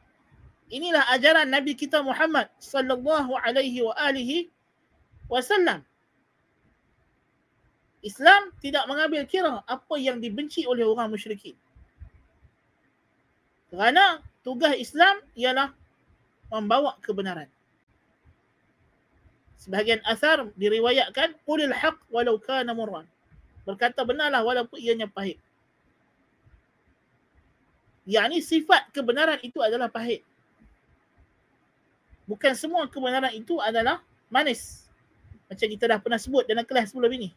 Inilah ajaran Nabi kita Muhammad sallallahu alaihi wa alihi wasallam. Islam tidak mengambil kira apa yang dibenci oleh orang musyrikin. Kerana tugas Islam ialah membawa kebenaran. Sebahagian asar diriwayatkan qulil haq walau kana murran. Berkata benarlah walaupun ianya pahit. Yang sifat kebenaran itu adalah pahit. Bukan semua kebenaran itu adalah manis. Macam kita dah pernah sebut dalam kelas sebelum ini.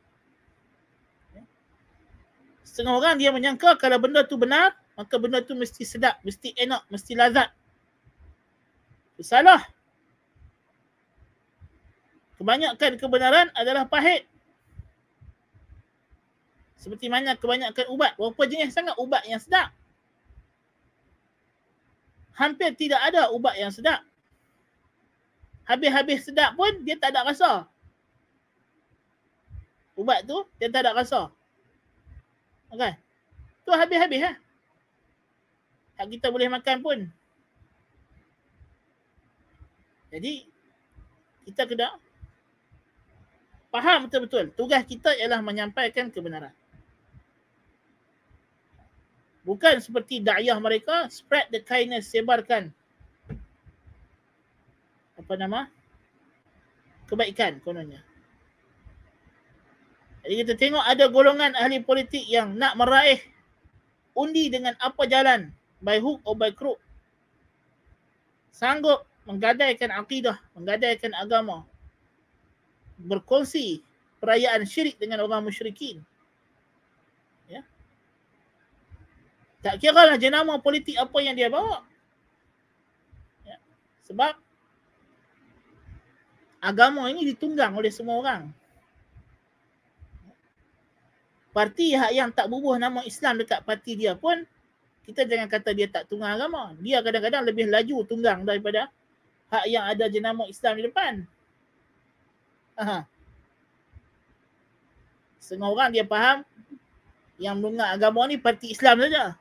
Setengah orang dia menyangka kalau benda tu benar, maka benda tu mesti sedap, mesti enak, mesti lazat. Salah. Kebanyakan kebenaran adalah pahit. Seperti mana kebanyakan ubat. Berapa jenis sangat ubat yang sedap. Hampir tidak ada ubat yang sedap. Habis-habis sedap pun dia tak ada rasa. Ubat tu dia tak ada rasa. Okay. Tu habis-habis lah. Tak kita boleh makan pun. Jadi kita kena faham betul-betul. Tugas kita ialah menyampaikan kebenaran. Bukan seperti da'iyah mereka, spread the kindness, sebarkan. Apa nama? Kebaikan kononnya. Jadi kita tengok ada golongan ahli politik yang nak meraih undi dengan apa jalan, by hook or by crook. Sanggup menggadaikan akidah, menggadaikan agama, berkongsi perayaan syirik dengan orang musyrikin. Ya. Tak kira lah jenama politik apa yang dia bawa. Ya. Sebab agama ini ditunggang oleh semua orang. Parti yang tak bubuh nama Islam dekat parti dia pun kita jangan kata dia tak tunggang agama. Dia kadang-kadang lebih laju tunggang daripada hak yang ada jenama Islam di depan. Aha. Setengah orang dia faham yang menunggang agama ni parti Islam saja.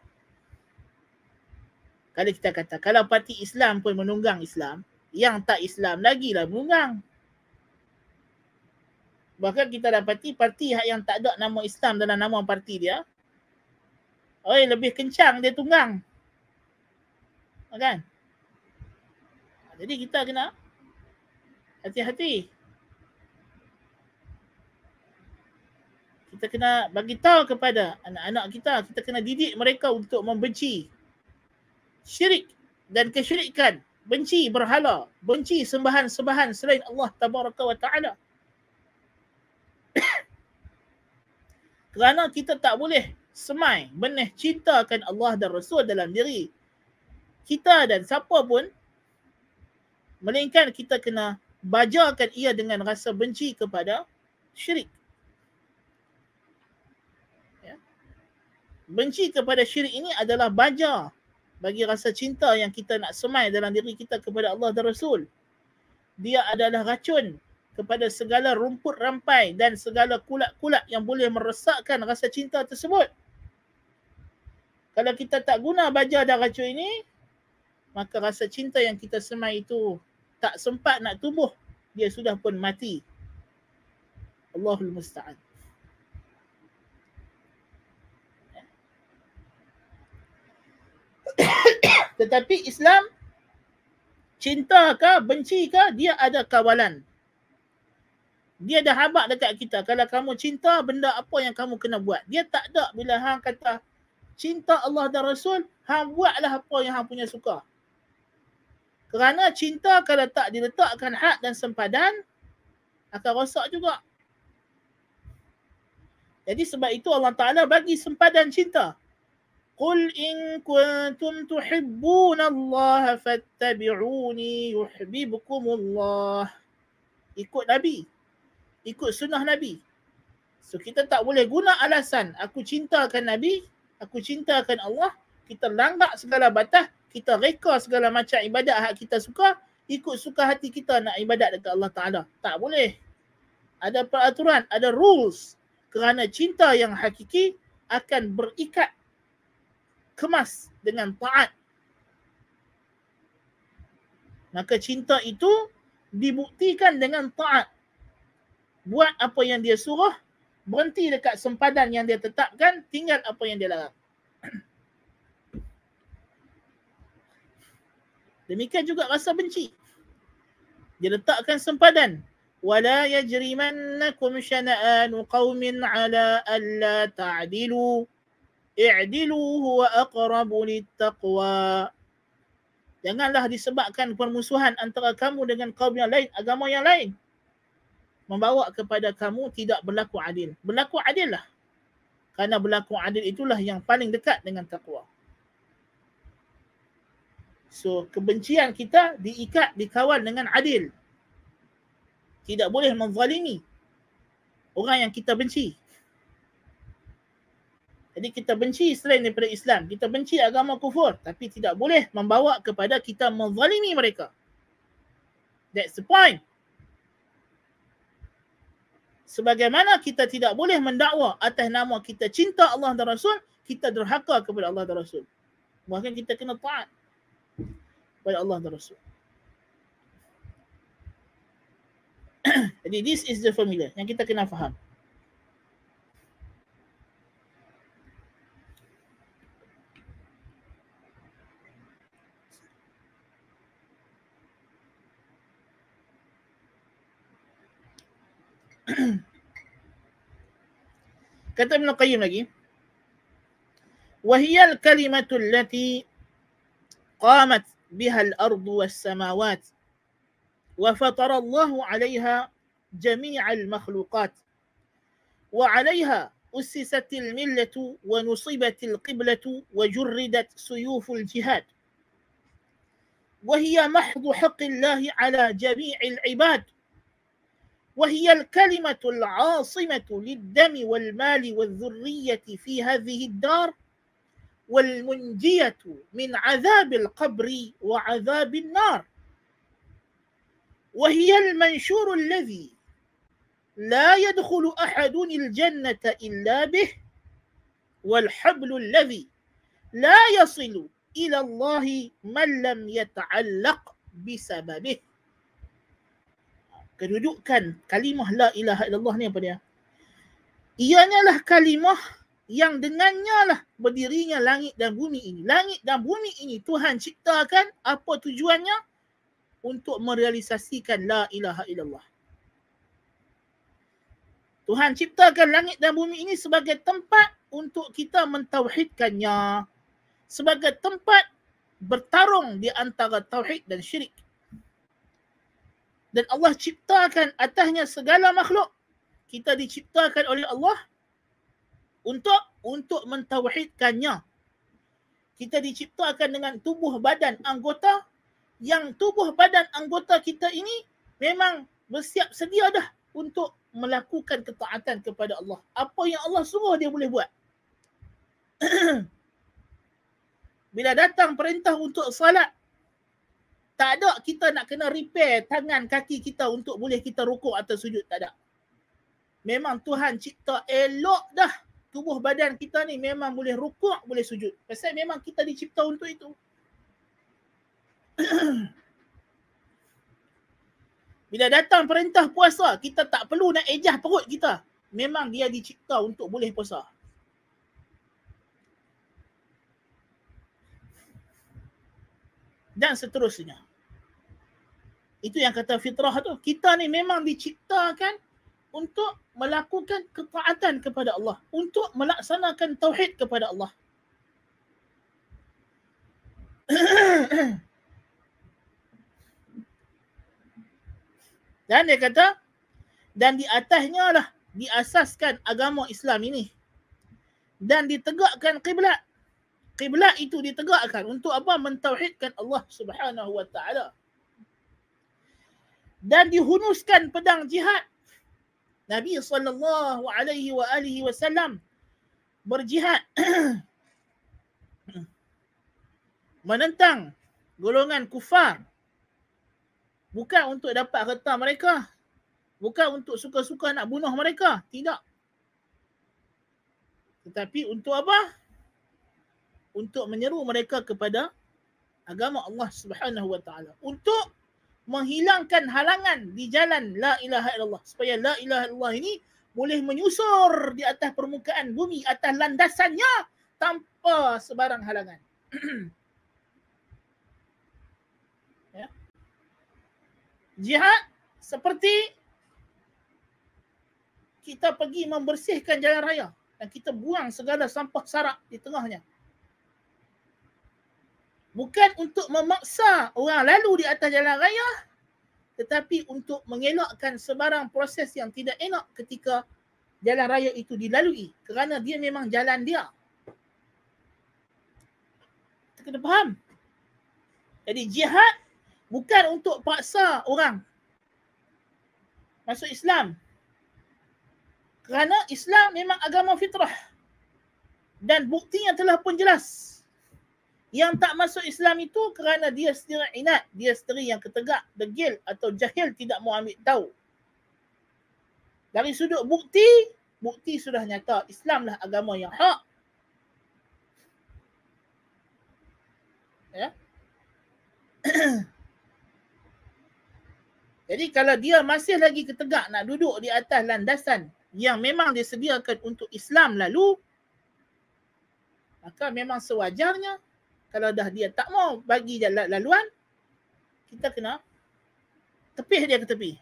Kalau kita kata, kalau parti Islam pun menunggang Islam, yang tak Islam lagi lah menunggang. Bahkan kita dapati parti yang tak ada nama Islam dalam nama parti dia, oh lebih kencang dia tunggang. Kan? Jadi kita kena hati-hati. kita kena bagi tahu kepada anak-anak kita, kita kena didik mereka untuk membenci syirik dan kesyirikan, benci berhala, benci sembahan-sembahan selain Allah tabaraka wa taala. Kerana kita tak boleh semai benih cintakan Allah dan Rasul dalam diri kita dan siapa pun melainkan kita kena bajakan ia dengan rasa benci kepada syirik. benci kepada syirik ini adalah baja bagi rasa cinta yang kita nak semai dalam diri kita kepada Allah dan Rasul. Dia adalah racun kepada segala rumput rampai dan segala kulat-kulat yang boleh meresakkan rasa cinta tersebut. Kalau kita tak guna baja dan racun ini, maka rasa cinta yang kita semai itu tak sempat nak tumbuh. Dia sudah pun mati. Allahul Musta'an. Tetapi Islam cinta ke benci ke dia ada kawalan. Dia dah habak dekat kita. Kalau kamu cinta benda apa yang kamu kena buat. Dia tak ada bila hang kata cinta Allah dan Rasul, hang buatlah apa yang hang punya suka. Kerana cinta kalau tak diletakkan hak dan sempadan, akan rosak juga. Jadi sebab itu Allah Ta'ala bagi sempadan cinta. Qul in kuntum tuhibbun Allah fattabi'uni yuhibbukum Allah. Ikut Nabi ikut sunnah Nabi so kita tak boleh guna alasan aku cintakan Nabi aku cintakan Allah kita langgar segala batas kita reka segala macam ibadat hak kita suka ikut suka hati kita nak ibadat dekat Allah Ta'ala tak boleh ada peraturan ada rules kerana cinta yang hakiki akan berikat kemas dengan taat. Maka cinta itu dibuktikan dengan taat buat apa yang dia suruh, berhenti dekat sempadan yang dia tetapkan, tinggal apa yang dia larang. Demikian juga rasa benci. Dia letakkan sempadan. وَلَا يَجْرِمَنَّكُمْ شَنَآنُ قَوْمٍ عَلَىٰ أَلَّا تَعْدِلُوا اِعْدِلُوا هُوَ أَقْرَبُ لِلتَّقْوَىٰ Janganlah disebabkan permusuhan antara kamu dengan kaum yang lain, agama yang lain. Membawa kepada kamu tidak berlaku adil. Berlaku adil lah. Karena berlaku adil itulah yang paling dekat dengan takwa. So kebencian kita diikat, dikawal dengan adil tidak boleh menzalimi orang yang kita benci. Jadi kita benci selain daripada Islam, kita benci agama kufur tapi tidak boleh membawa kepada kita menzalimi mereka. That's the point. Sebagaimana kita tidak boleh mendakwa atas nama kita cinta Allah dan Rasul, kita derhaka kepada Allah dan Rasul. Bahkan kita kena taat kepada Allah dan Rasul. Jadi this is the formula yang kita kena faham. Kata Ibn Qayyim lagi. وهي الكلمة التي قامت بها الأرض والسماوات وفطر الله عليها جميع المخلوقات وعليها أسست الملة ونصبت القبلة وجردت سيوف الجهاد وهي محض حق الله على جميع العباد وهي الكلمة العاصمة للدم والمال والذرية في هذه الدار والمنجية من عذاب القبر وعذاب النار. وهي المنشور الذي لا يدخل أحد الجنة إلا به والحبل الذي لا يصل إلى الله من لم يتعلق بسببه. Kedudukan kalimah la ilaha illallah ni apa dia ianya lah kalimah yang dengannya lah berdirinya langit dan bumi ini langit dan bumi ini Tuhan ciptakan apa tujuannya untuk merealisasikan la ilaha illallah. Tuhan ciptakan langit dan bumi ini sebagai tempat untuk kita mentauhidkannya. Sebagai tempat bertarung di antara tauhid dan syirik. Dan Allah ciptakan atasnya segala makhluk. Kita diciptakan oleh Allah untuk untuk mentauhidkannya. Kita diciptakan dengan tubuh badan anggota yang tubuh badan anggota kita ini memang bersiap sedia dah untuk melakukan ketaatan kepada Allah. Apa yang Allah suruh dia boleh buat. Bila datang perintah untuk salat, tak ada kita nak kena repair tangan kaki kita untuk boleh kita rukuk atau sujud. Tak ada. Memang Tuhan cipta elok dah tubuh badan kita ni memang boleh rukuk, boleh sujud. Pasal memang kita dicipta untuk itu. Bila datang perintah puasa, kita tak perlu nak ejah perut kita. Memang dia dicipta untuk boleh puasa. Dan seterusnya. Itu yang kata fitrah tu. Kita ni memang diciptakan untuk melakukan ketaatan kepada Allah. Untuk melaksanakan tauhid kepada Allah. Dan dia kata, dan di atasnya lah diasaskan agama Islam ini. Dan ditegakkan kiblat. Kiblat itu ditegakkan untuk apa? Mentauhidkan Allah subhanahu wa ta'ala. Dan dihunuskan pedang jihad. Nabi sallallahu alaihi wa alihi wasallam berjihad menentang golongan kufar Bukan untuk dapat harta mereka. Bukan untuk suka-suka nak bunuh mereka. Tidak. Tetapi untuk apa? Untuk menyeru mereka kepada agama Allah Subhanahu Wa Taala. Untuk menghilangkan halangan di jalan la ilaha illallah supaya la ilaha illallah ini boleh menyusur di atas permukaan bumi atas landasannya tanpa sebarang halangan. jihad seperti kita pergi membersihkan jalan raya dan kita buang segala sampah sarak di tengahnya. Bukan untuk memaksa orang lalu di atas jalan raya tetapi untuk mengelakkan sebarang proses yang tidak enak ketika jalan raya itu dilalui kerana dia memang jalan dia. Kita kena faham. Jadi jihad bukan untuk paksa orang masuk Islam. Kerana Islam memang agama fitrah. Dan buktinya telah pun jelas. Yang tak masuk Islam itu kerana dia sendiri inat, dia sendiri yang ketegak, degil atau jahil tidak mau ambil tahu. Dari sudut bukti, bukti sudah nyata Islamlah agama yang hak. Ya. Jadi kalau dia masih lagi ketegak nak duduk di atas landasan yang memang disediakan untuk Islam lalu, maka memang sewajarnya kalau dah dia tak mau bagi jalan laluan, kita kena tepih dia ke tepi.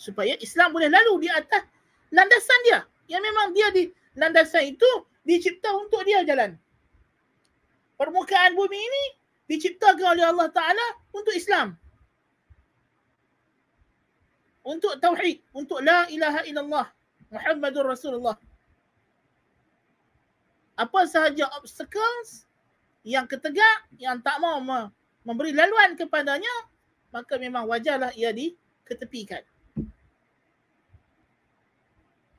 Supaya Islam boleh lalu di atas landasan dia. Yang memang dia di landasan itu dicipta untuk dia jalan. Permukaan bumi ini diciptakan oleh Allah Ta'ala untuk Islam. Untuk Tauhid. Untuk La ilaha illallah. Muhammadur Rasulullah apa sahaja obstacles yang ketegak yang tak mau memberi laluan kepadanya maka memang wajarlah ia diketepikan.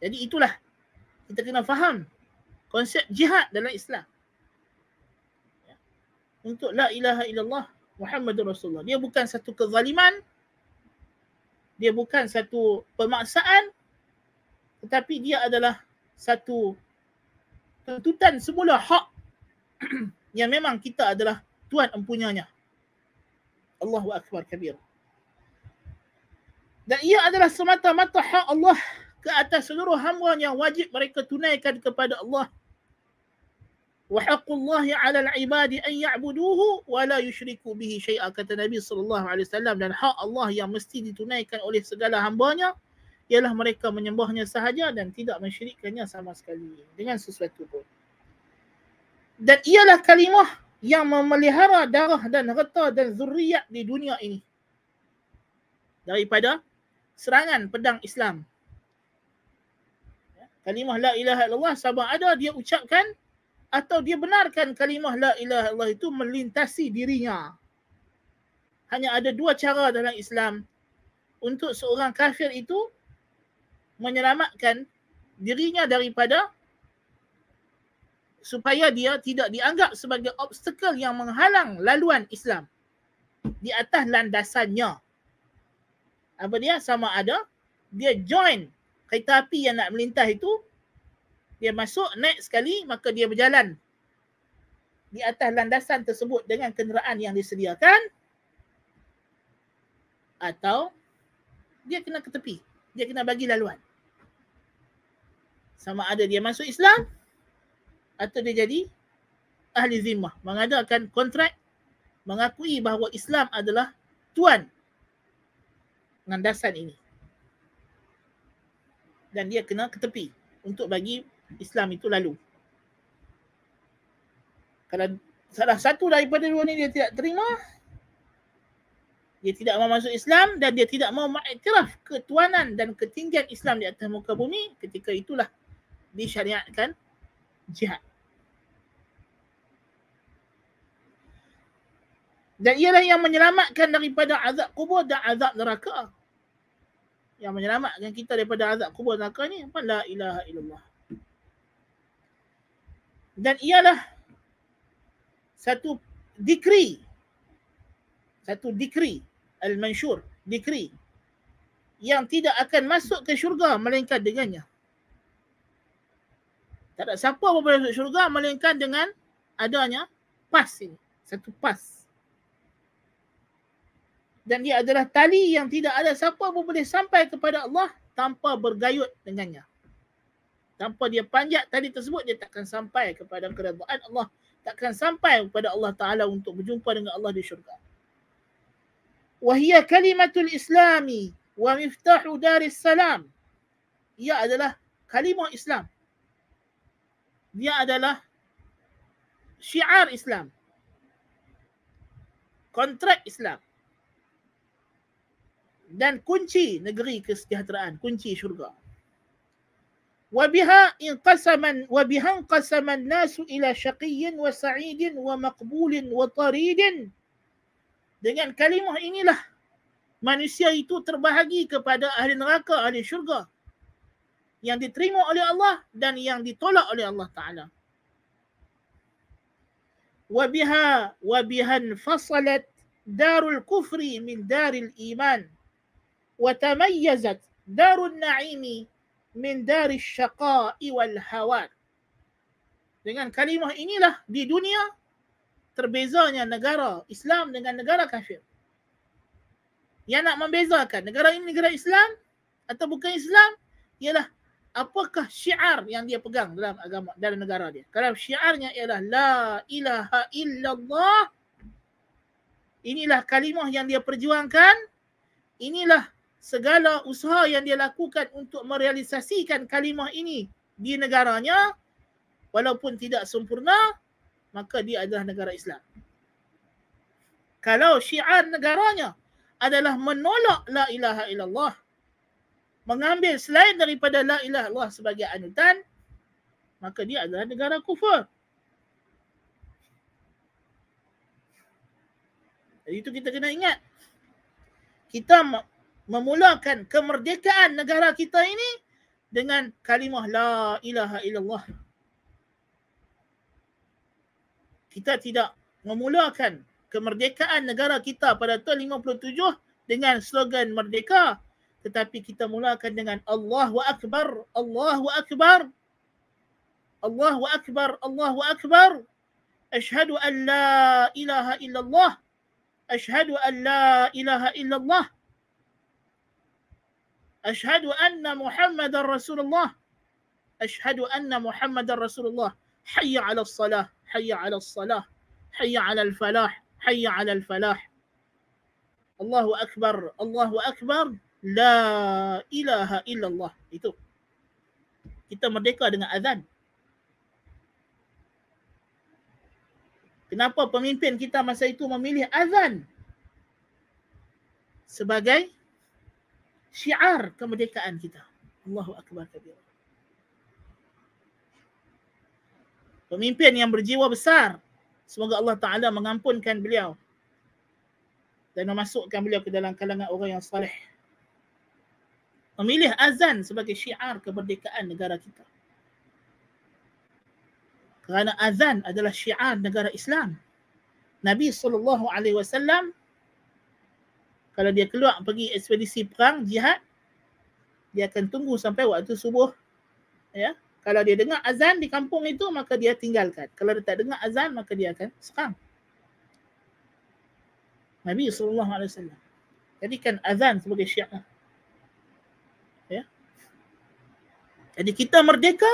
Jadi itulah kita kena faham konsep jihad dalam Islam. Untuk la ilaha illallah Muhammadur Rasulullah. Dia bukan satu kezaliman. Dia bukan satu pemaksaan. Tetapi dia adalah satu tuntutan semula hak yang memang kita adalah tuan empunyanya. Allahu Akbar kabir. Dan ia adalah semata-mata hak Allah ke atas seluruh hamba yang wajib mereka tunaikan kepada Allah. Wa haqqullahi 'ala al-'ibadi an ya'buduhu wa la yushriku bihi syai'a kata Nabi sallallahu alaihi wasallam dan hak Allah yang mesti ditunaikan oleh segala hambanya ialah mereka menyembahnya sahaja dan tidak mensyirikkannya sama sekali dengan sesuatu pun. Dan ialah kalimah yang memelihara darah dan harta dan zuriat di dunia ini. Daripada serangan pedang Islam. Kalimah la ilaha illallah sama ada dia ucapkan atau dia benarkan kalimah la ilaha illallah itu melintasi dirinya. Hanya ada dua cara dalam Islam untuk seorang kafir itu menyelamatkan dirinya daripada supaya dia tidak dianggap sebagai obstacle yang menghalang laluan Islam di atas landasannya. Apa dia? Sama ada dia join kereta api yang nak melintas itu dia masuk naik sekali maka dia berjalan di atas landasan tersebut dengan kenderaan yang disediakan atau dia kena ke tepi. Dia kena bagi laluan sama ada dia masuk Islam atau dia jadi ahli zimmah. Mengadakan kontrak mengakui bahawa Islam adalah tuan landasan ini. Dan dia kena ke tepi untuk bagi Islam itu lalu. Kalau salah satu daripada dua ni dia tidak terima dia tidak mau masuk Islam dan dia tidak mau mengiktiraf ketuanan dan ketinggian Islam di atas muka bumi ketika itulah disyariatkan jihad. Dan ialah yang menyelamatkan daripada azab kubur dan azab neraka. Yang menyelamatkan kita daripada azab kubur dan neraka ni? La ilaha illallah. Dan ialah satu dikri. Satu dikri. Al-Mansyur. Dikri. Yang tidak akan masuk ke syurga melainkan dengannya. Tak ada siapa pun boleh masuk syurga melainkan dengan adanya pas ini. Satu pas. Dan dia adalah tali yang tidak ada siapa pun boleh sampai kepada Allah tanpa bergayut dengannya. Tanpa dia panjat tali tersebut, dia takkan sampai kepada keredaan Allah. Takkan sampai kepada Allah Ta'ala untuk berjumpa dengan Allah di syurga. Wahia kalimatul islami wa miftahu daris salam. Ia adalah kalimah Islam Dia adalah syiar Islam. Kontrak Islam. Dan kunci negeri kesejahteraan, kunci syurga. وبها انقسم وبها انقسم الناس إلى شقي وسعيد ومقبول وطريد dengan kalimah inilah manusia itu terbahagi kepada ahli neraka, ahli syurga yang diterima oleh Allah dan yang ditolak oleh Allah Ta'ala. Wabiha wabihan fasalat darul kufri min daril iman watamayyazat darul na'imi min daril syaqai wal hawat. Dengan kalimah inilah di dunia terbezanya negara Islam dengan negara kafir. Yang nak membezakan negara ini negara Islam atau bukan Islam ialah apakah syiar yang dia pegang dalam agama dalam negara dia. Kalau syiarnya ialah la ilaha illallah inilah kalimah yang dia perjuangkan, inilah segala usaha yang dia lakukan untuk merealisasikan kalimah ini di negaranya walaupun tidak sempurna maka dia adalah negara Islam. Kalau syiar negaranya adalah menolak la ilaha illallah mengambil selain daripada la ilaha illallah sebagai anutan maka dia adalah negara kufur. Jadi itu kita kena ingat. Kita memulakan kemerdekaan negara kita ini dengan kalimah la ilaha illallah. Kita tidak memulakan kemerdekaan negara kita pada tahun 57 dengan slogan merdeka tetapi kita mulakan dengan Allahu akbar Allahu akbar Allahu akbar Allahu akbar Ashhadu an la ilaha illallah Ashhadu an la ilaha illallah Ashhadu anna Muhammadar Rasulullah Ashhadu anna Muhammadar Rasulullah Hayya 'ala as-salah Hayya 'ala as-salah Hayya 'ala al-falah Hayya 'ala al-falah Allahu akbar Allahu akbar La ilaha illallah. Itu. Kita merdeka dengan azan. Kenapa pemimpin kita masa itu memilih azan? Sebagai syiar kemerdekaan kita. Allahu Akbar kabir. Pemimpin yang berjiwa besar. Semoga Allah Ta'ala mengampunkan beliau. Dan memasukkan beliau ke dalam kalangan orang yang salih memilih azan sebagai syiar kemerdekaan negara kita. Kerana azan adalah syiar negara Islam. Nabi SAW kalau dia keluar pergi ekspedisi perang jihad dia akan tunggu sampai waktu subuh. Ya kalau dia dengar azan di kampung itu maka dia tinggalkan. Kalau dia tak dengar azan maka dia akan serang Nabi SAW jadikan azan sebagai syiar Jadi kita merdeka.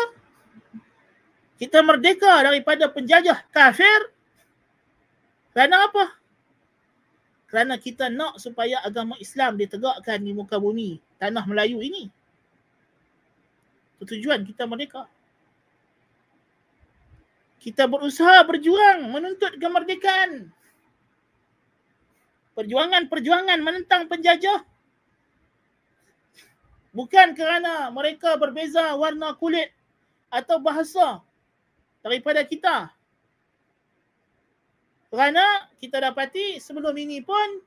Kita merdeka daripada penjajah kafir. Kerana apa? Kerana kita nak supaya agama Islam ditegakkan di muka bumi tanah Melayu ini. Itu tujuan kita merdeka. Kita berusaha berjuang menuntut kemerdekaan. Perjuangan-perjuangan menentang penjajah bukan kerana mereka berbeza warna kulit atau bahasa daripada kita. Kerana kita dapati sebelum ini pun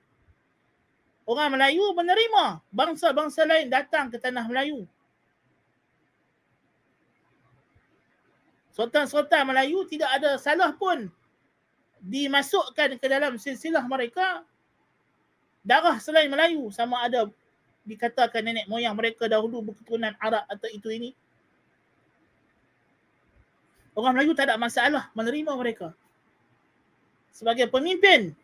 orang Melayu menerima bangsa-bangsa lain datang ke tanah Melayu. Sultan-sultan Melayu tidak ada salah pun dimasukkan ke dalam silsilah mereka darah selain Melayu sama ada dikatakan nenek moyang mereka dahulu berketurunan Arab atau itu ini. Orang Melayu tak ada masalah menerima mereka sebagai pemimpin.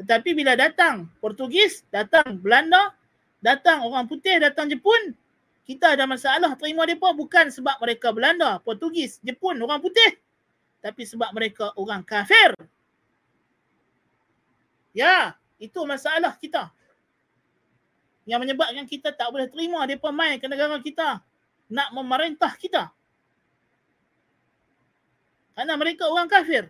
Tetapi bila datang Portugis, datang Belanda, datang orang putih, datang Jepun, kita ada masalah terima mereka bukan sebab mereka Belanda, Portugis, Jepun, orang putih. Tapi sebab mereka orang kafir. Ya, itu masalah kita. Yang menyebabkan kita tak boleh terima mereka main ke negara kita nak memerintah kita. Kerana mereka orang kafir.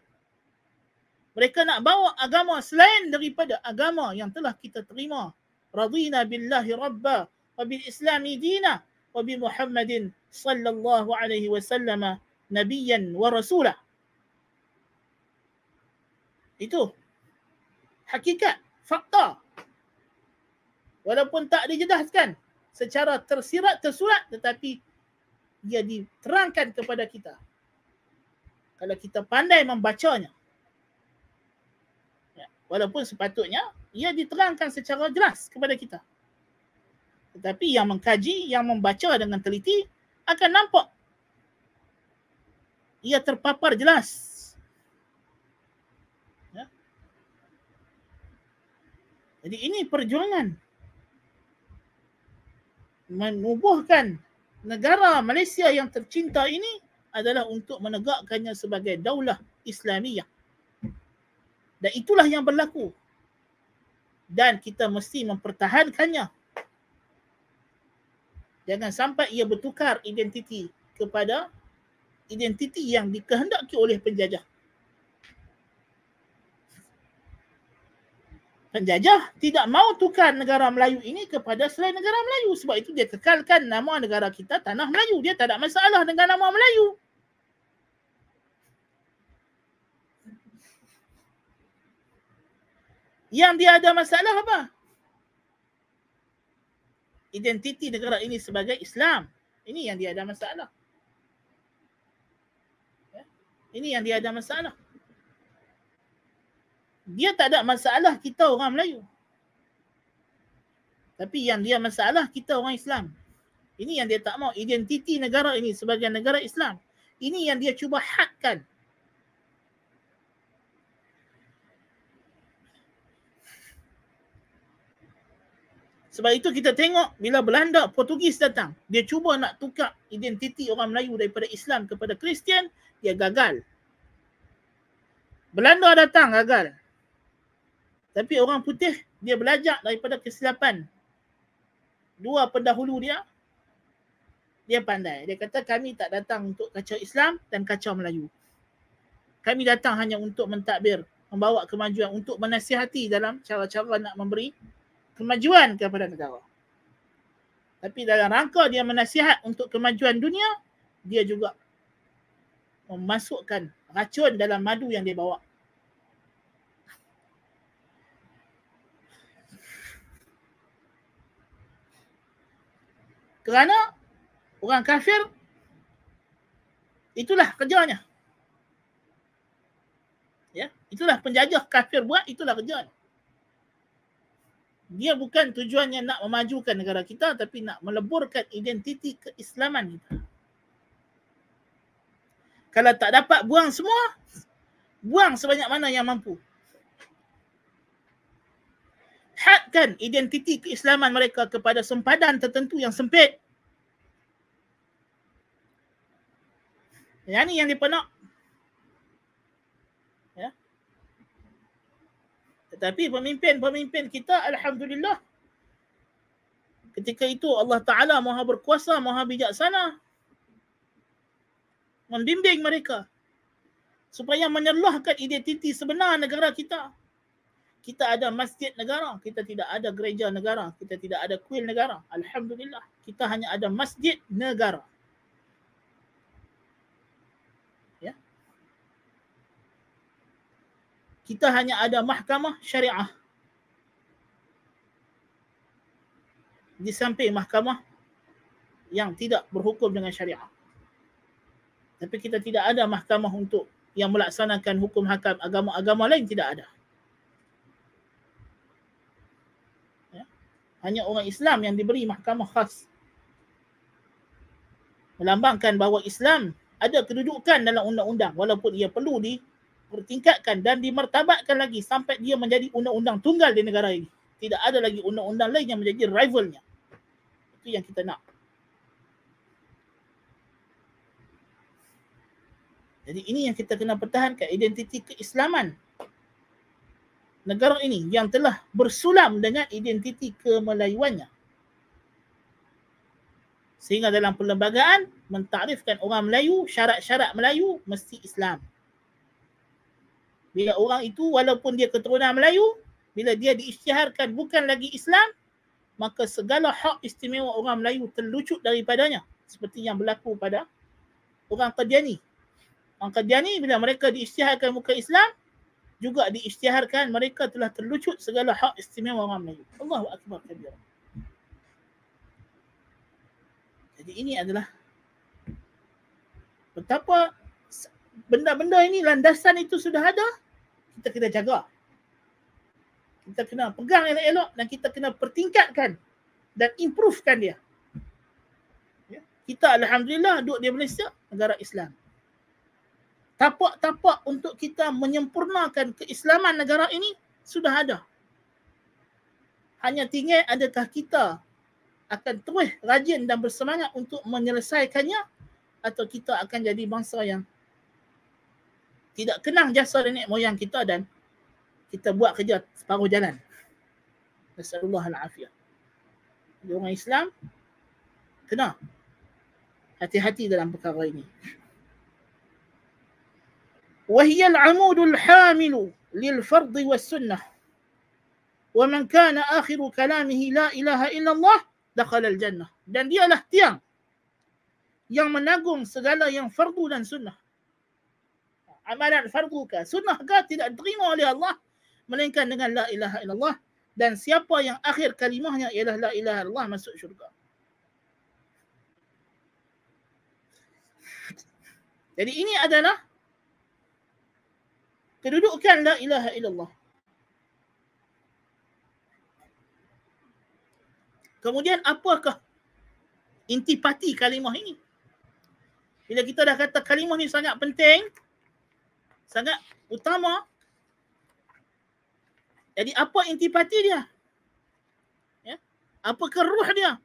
Mereka nak bawa agama selain daripada agama yang telah kita terima. Radina billahi rabba wa bil islami dina wa bi Muhammadin sallallahu alaihi wasallam nabiyyan wa rasulah. Itu hakikat, fakta. Walaupun tak dijelaskan secara tersirat, tersurat tetapi ia diterangkan kepada kita. Kalau kita pandai membacanya. Ya, walaupun sepatutnya ia diterangkan secara jelas kepada kita. Tetapi yang mengkaji, yang membaca dengan teliti akan nampak ia terpapar jelas Jadi ini perjuangan menubuhkan negara Malaysia yang tercinta ini adalah untuk menegakkannya sebagai daulah Islamiyah. Dan itulah yang berlaku. Dan kita mesti mempertahankannya. Jangan sampai ia bertukar identiti kepada identiti yang dikehendaki oleh penjajah. Penjajah tidak mau tukar negara Melayu ini kepada selain negara Melayu. Sebab itu dia kekalkan nama negara kita Tanah Melayu. Dia tak ada masalah dengan nama Melayu. Yang dia ada masalah apa? Identiti negara ini sebagai Islam. Ini yang dia ada masalah. Ya? Ini yang dia ada masalah dia tak ada masalah kita orang Melayu. Tapi yang dia masalah kita orang Islam. Ini yang dia tak mau identiti negara ini sebagai negara Islam. Ini yang dia cuba hadkan. Sebab itu kita tengok bila Belanda, Portugis datang, dia cuba nak tukar identiti orang Melayu daripada Islam kepada Kristian, dia gagal. Belanda datang gagal. Tapi orang putih dia belajar daripada kesilapan dua pendahulu dia. Dia pandai. Dia kata kami tak datang untuk kacau Islam dan kacau Melayu. Kami datang hanya untuk mentadbir, membawa kemajuan untuk menasihati dalam cara-cara nak memberi kemajuan kepada negara. Tapi dalam rangka dia menasihat untuk kemajuan dunia, dia juga memasukkan racun dalam madu yang dia bawa. Kerana orang kafir itulah kerjanya. Ya, itulah penjajah kafir buat, itulah kerjanya. Dia bukan tujuannya nak memajukan negara kita tapi nak meleburkan identiti keislaman kita. Kalau tak dapat buang semua, buang sebanyak mana yang mampu. Hadkan identiti keislaman mereka kepada sempadan tertentu yang sempit. Yang ni yang dia. Ya. Tetapi pemimpin-pemimpin kita Alhamdulillah ketika itu Allah Ta'ala maha berkuasa, maha bijaksana membimbing mereka supaya menyerlahkan identiti sebenar negara kita kita ada masjid negara, kita tidak ada gereja negara, kita tidak ada kuil negara. Alhamdulillah, kita hanya ada masjid negara. Ya. Kita hanya ada mahkamah syariah. Di samping mahkamah yang tidak berhukum dengan syariah. Tapi kita tidak ada mahkamah untuk yang melaksanakan hukum hakam agama-agama lain tidak ada. Hanya orang Islam yang diberi mahkamah khas. Melambangkan bahawa Islam ada kedudukan dalam undang-undang walaupun ia perlu dipertingkatkan dan dimertabatkan lagi sampai dia menjadi undang-undang tunggal di negara ini. Tidak ada lagi undang-undang lain yang menjadi rivalnya. Itu yang kita nak. Jadi ini yang kita kena pertahankan identiti keislaman negara ini yang telah bersulam dengan identiti kemelayuannya. Sehingga dalam perlembagaan mentakrifkan orang Melayu, syarat-syarat Melayu mesti Islam. Bila orang itu walaupun dia keturunan Melayu, bila dia diisytiharkan bukan lagi Islam, maka segala hak istimewa orang Melayu terlucut daripadanya. Seperti yang berlaku pada orang Qadiani. Orang Qadiani bila mereka diisytiharkan bukan Islam, juga diisytiharkan mereka telah terlucut segala hak istimewa orang Melayu. Allahu Akbar kabir. Jadi ini adalah betapa benda-benda ini landasan itu sudah ada, kita kena jaga. Kita kena pegang elok-elok dan kita kena pertingkatkan dan improvekan dia. Ya. Kita Alhamdulillah duduk di Malaysia, negara Islam. Tapak-tapak untuk kita menyempurnakan keislaman negara ini sudah ada. Hanya tinggal adakah kita akan terus rajin dan bersemangat untuk menyelesaikannya atau kita akan jadi bangsa yang tidak kenang jasa nenek moyang kita dan kita buat kerja separuh jalan. Nasallallahu al-afiyah. Orang Islam kena hati-hati dalam perkara ini. وهي العمود الحامل للفرض والسنة ومن كان آخر كلامه لا إله إلا الله dakhala al-jannah dan dialah tiang yang menanggung segala yang fardu dan sunnah. Amalan fardu ke sunnah ke tidak diterima oleh Allah melainkan dengan la ilaha illallah dan siapa yang akhir kalimahnya ialah la ilaha illallah masuk syurga. Jadi ini adalah kedudukan la ilaha illallah. Kemudian apakah intipati kalimah ini? Bila kita dah kata kalimah ni sangat penting, sangat utama, jadi apa intipati dia? Ya? Apakah ruh dia?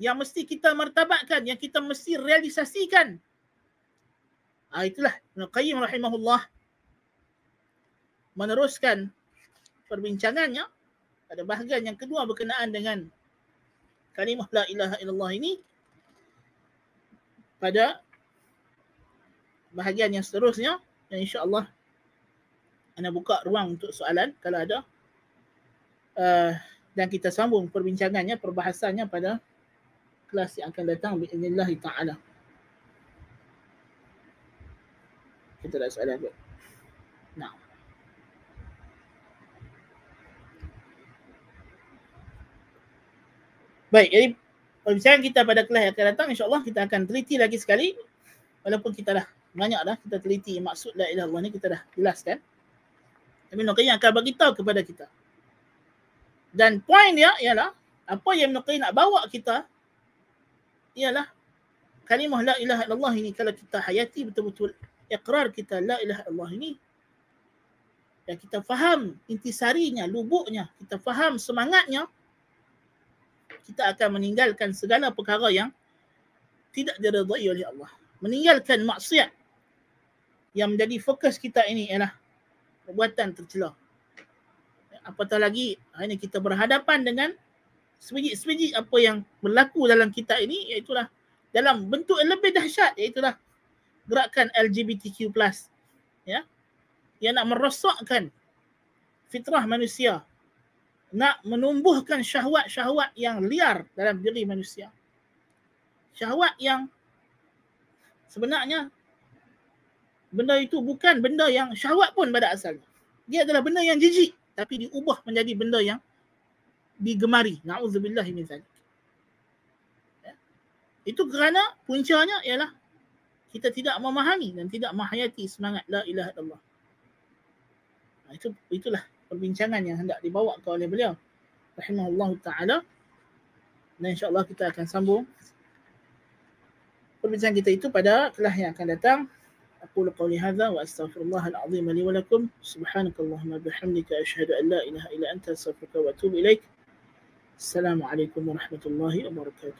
Yang mesti kita martabatkan, yang kita mesti realisasikan. Ah itulah. Qayyim rahimahullah meneruskan perbincangannya pada bahagian yang kedua berkenaan dengan kalimah la ilaha illallah ini pada bahagian yang seterusnya yang insya-Allah anda buka ruang untuk soalan kalau ada. Uh, dan kita sambung perbincangannya perbahasannya pada kelas yang akan datang biiznillah taala kita ada soalan Nah. Baik, jadi perbincangan kita pada kelas yang akan datang insya-Allah kita akan teliti lagi sekali walaupun kita dah banyak dah kita teliti maksud la ilaha illallah ni kita dah jelaskan. Tapi Qayyim akan bagi tahu kepada kita. Dan poin dia ialah apa yang Qayyim nak bawa kita ialah kalimah la ilaha illallah ini kalau kita hayati betul-betul ikrar kita la ilaha illallah ini dan kita faham intisarinya, lubuknya, kita faham semangatnya, kita akan meninggalkan segala perkara yang tidak diredai oleh Allah. Meninggalkan maksiat yang menjadi fokus kita ini ialah perbuatan tercela. Apatah lagi hari ini kita berhadapan dengan sebiji-sebiji apa yang berlaku dalam kita ini iaitulah dalam bentuk yang lebih dahsyat iaitulah gerakan LGBTQ+. Ya. Yang nak merosakkan fitrah manusia nak menumbuhkan syahwat-syahwat yang liar dalam diri manusia. Syahwat yang sebenarnya benda itu bukan benda yang syahwat pun pada asalnya. Dia adalah benda yang jijik tapi diubah menjadi benda yang digemari. Na'udzubillah min zalik. Ya. Itu kerana puncanya ialah kita tidak memahami dan tidak menghayati semangat la ilaha illallah. Nah, itu itulah perbincangan yang hendak dibawa ke oleh beliau rahimahullah taala dan insyaallah kita akan sambung perbincangan kita itu pada kelas yang akan datang أقول قولي هذا وأستغفر الله العظيم لي ولكم سبحانك اللهم بحمدك أشهد أن لا إله إلا أنت أستغفرك وأتوب إليك السلام عليكم ورحمة الله وبركاته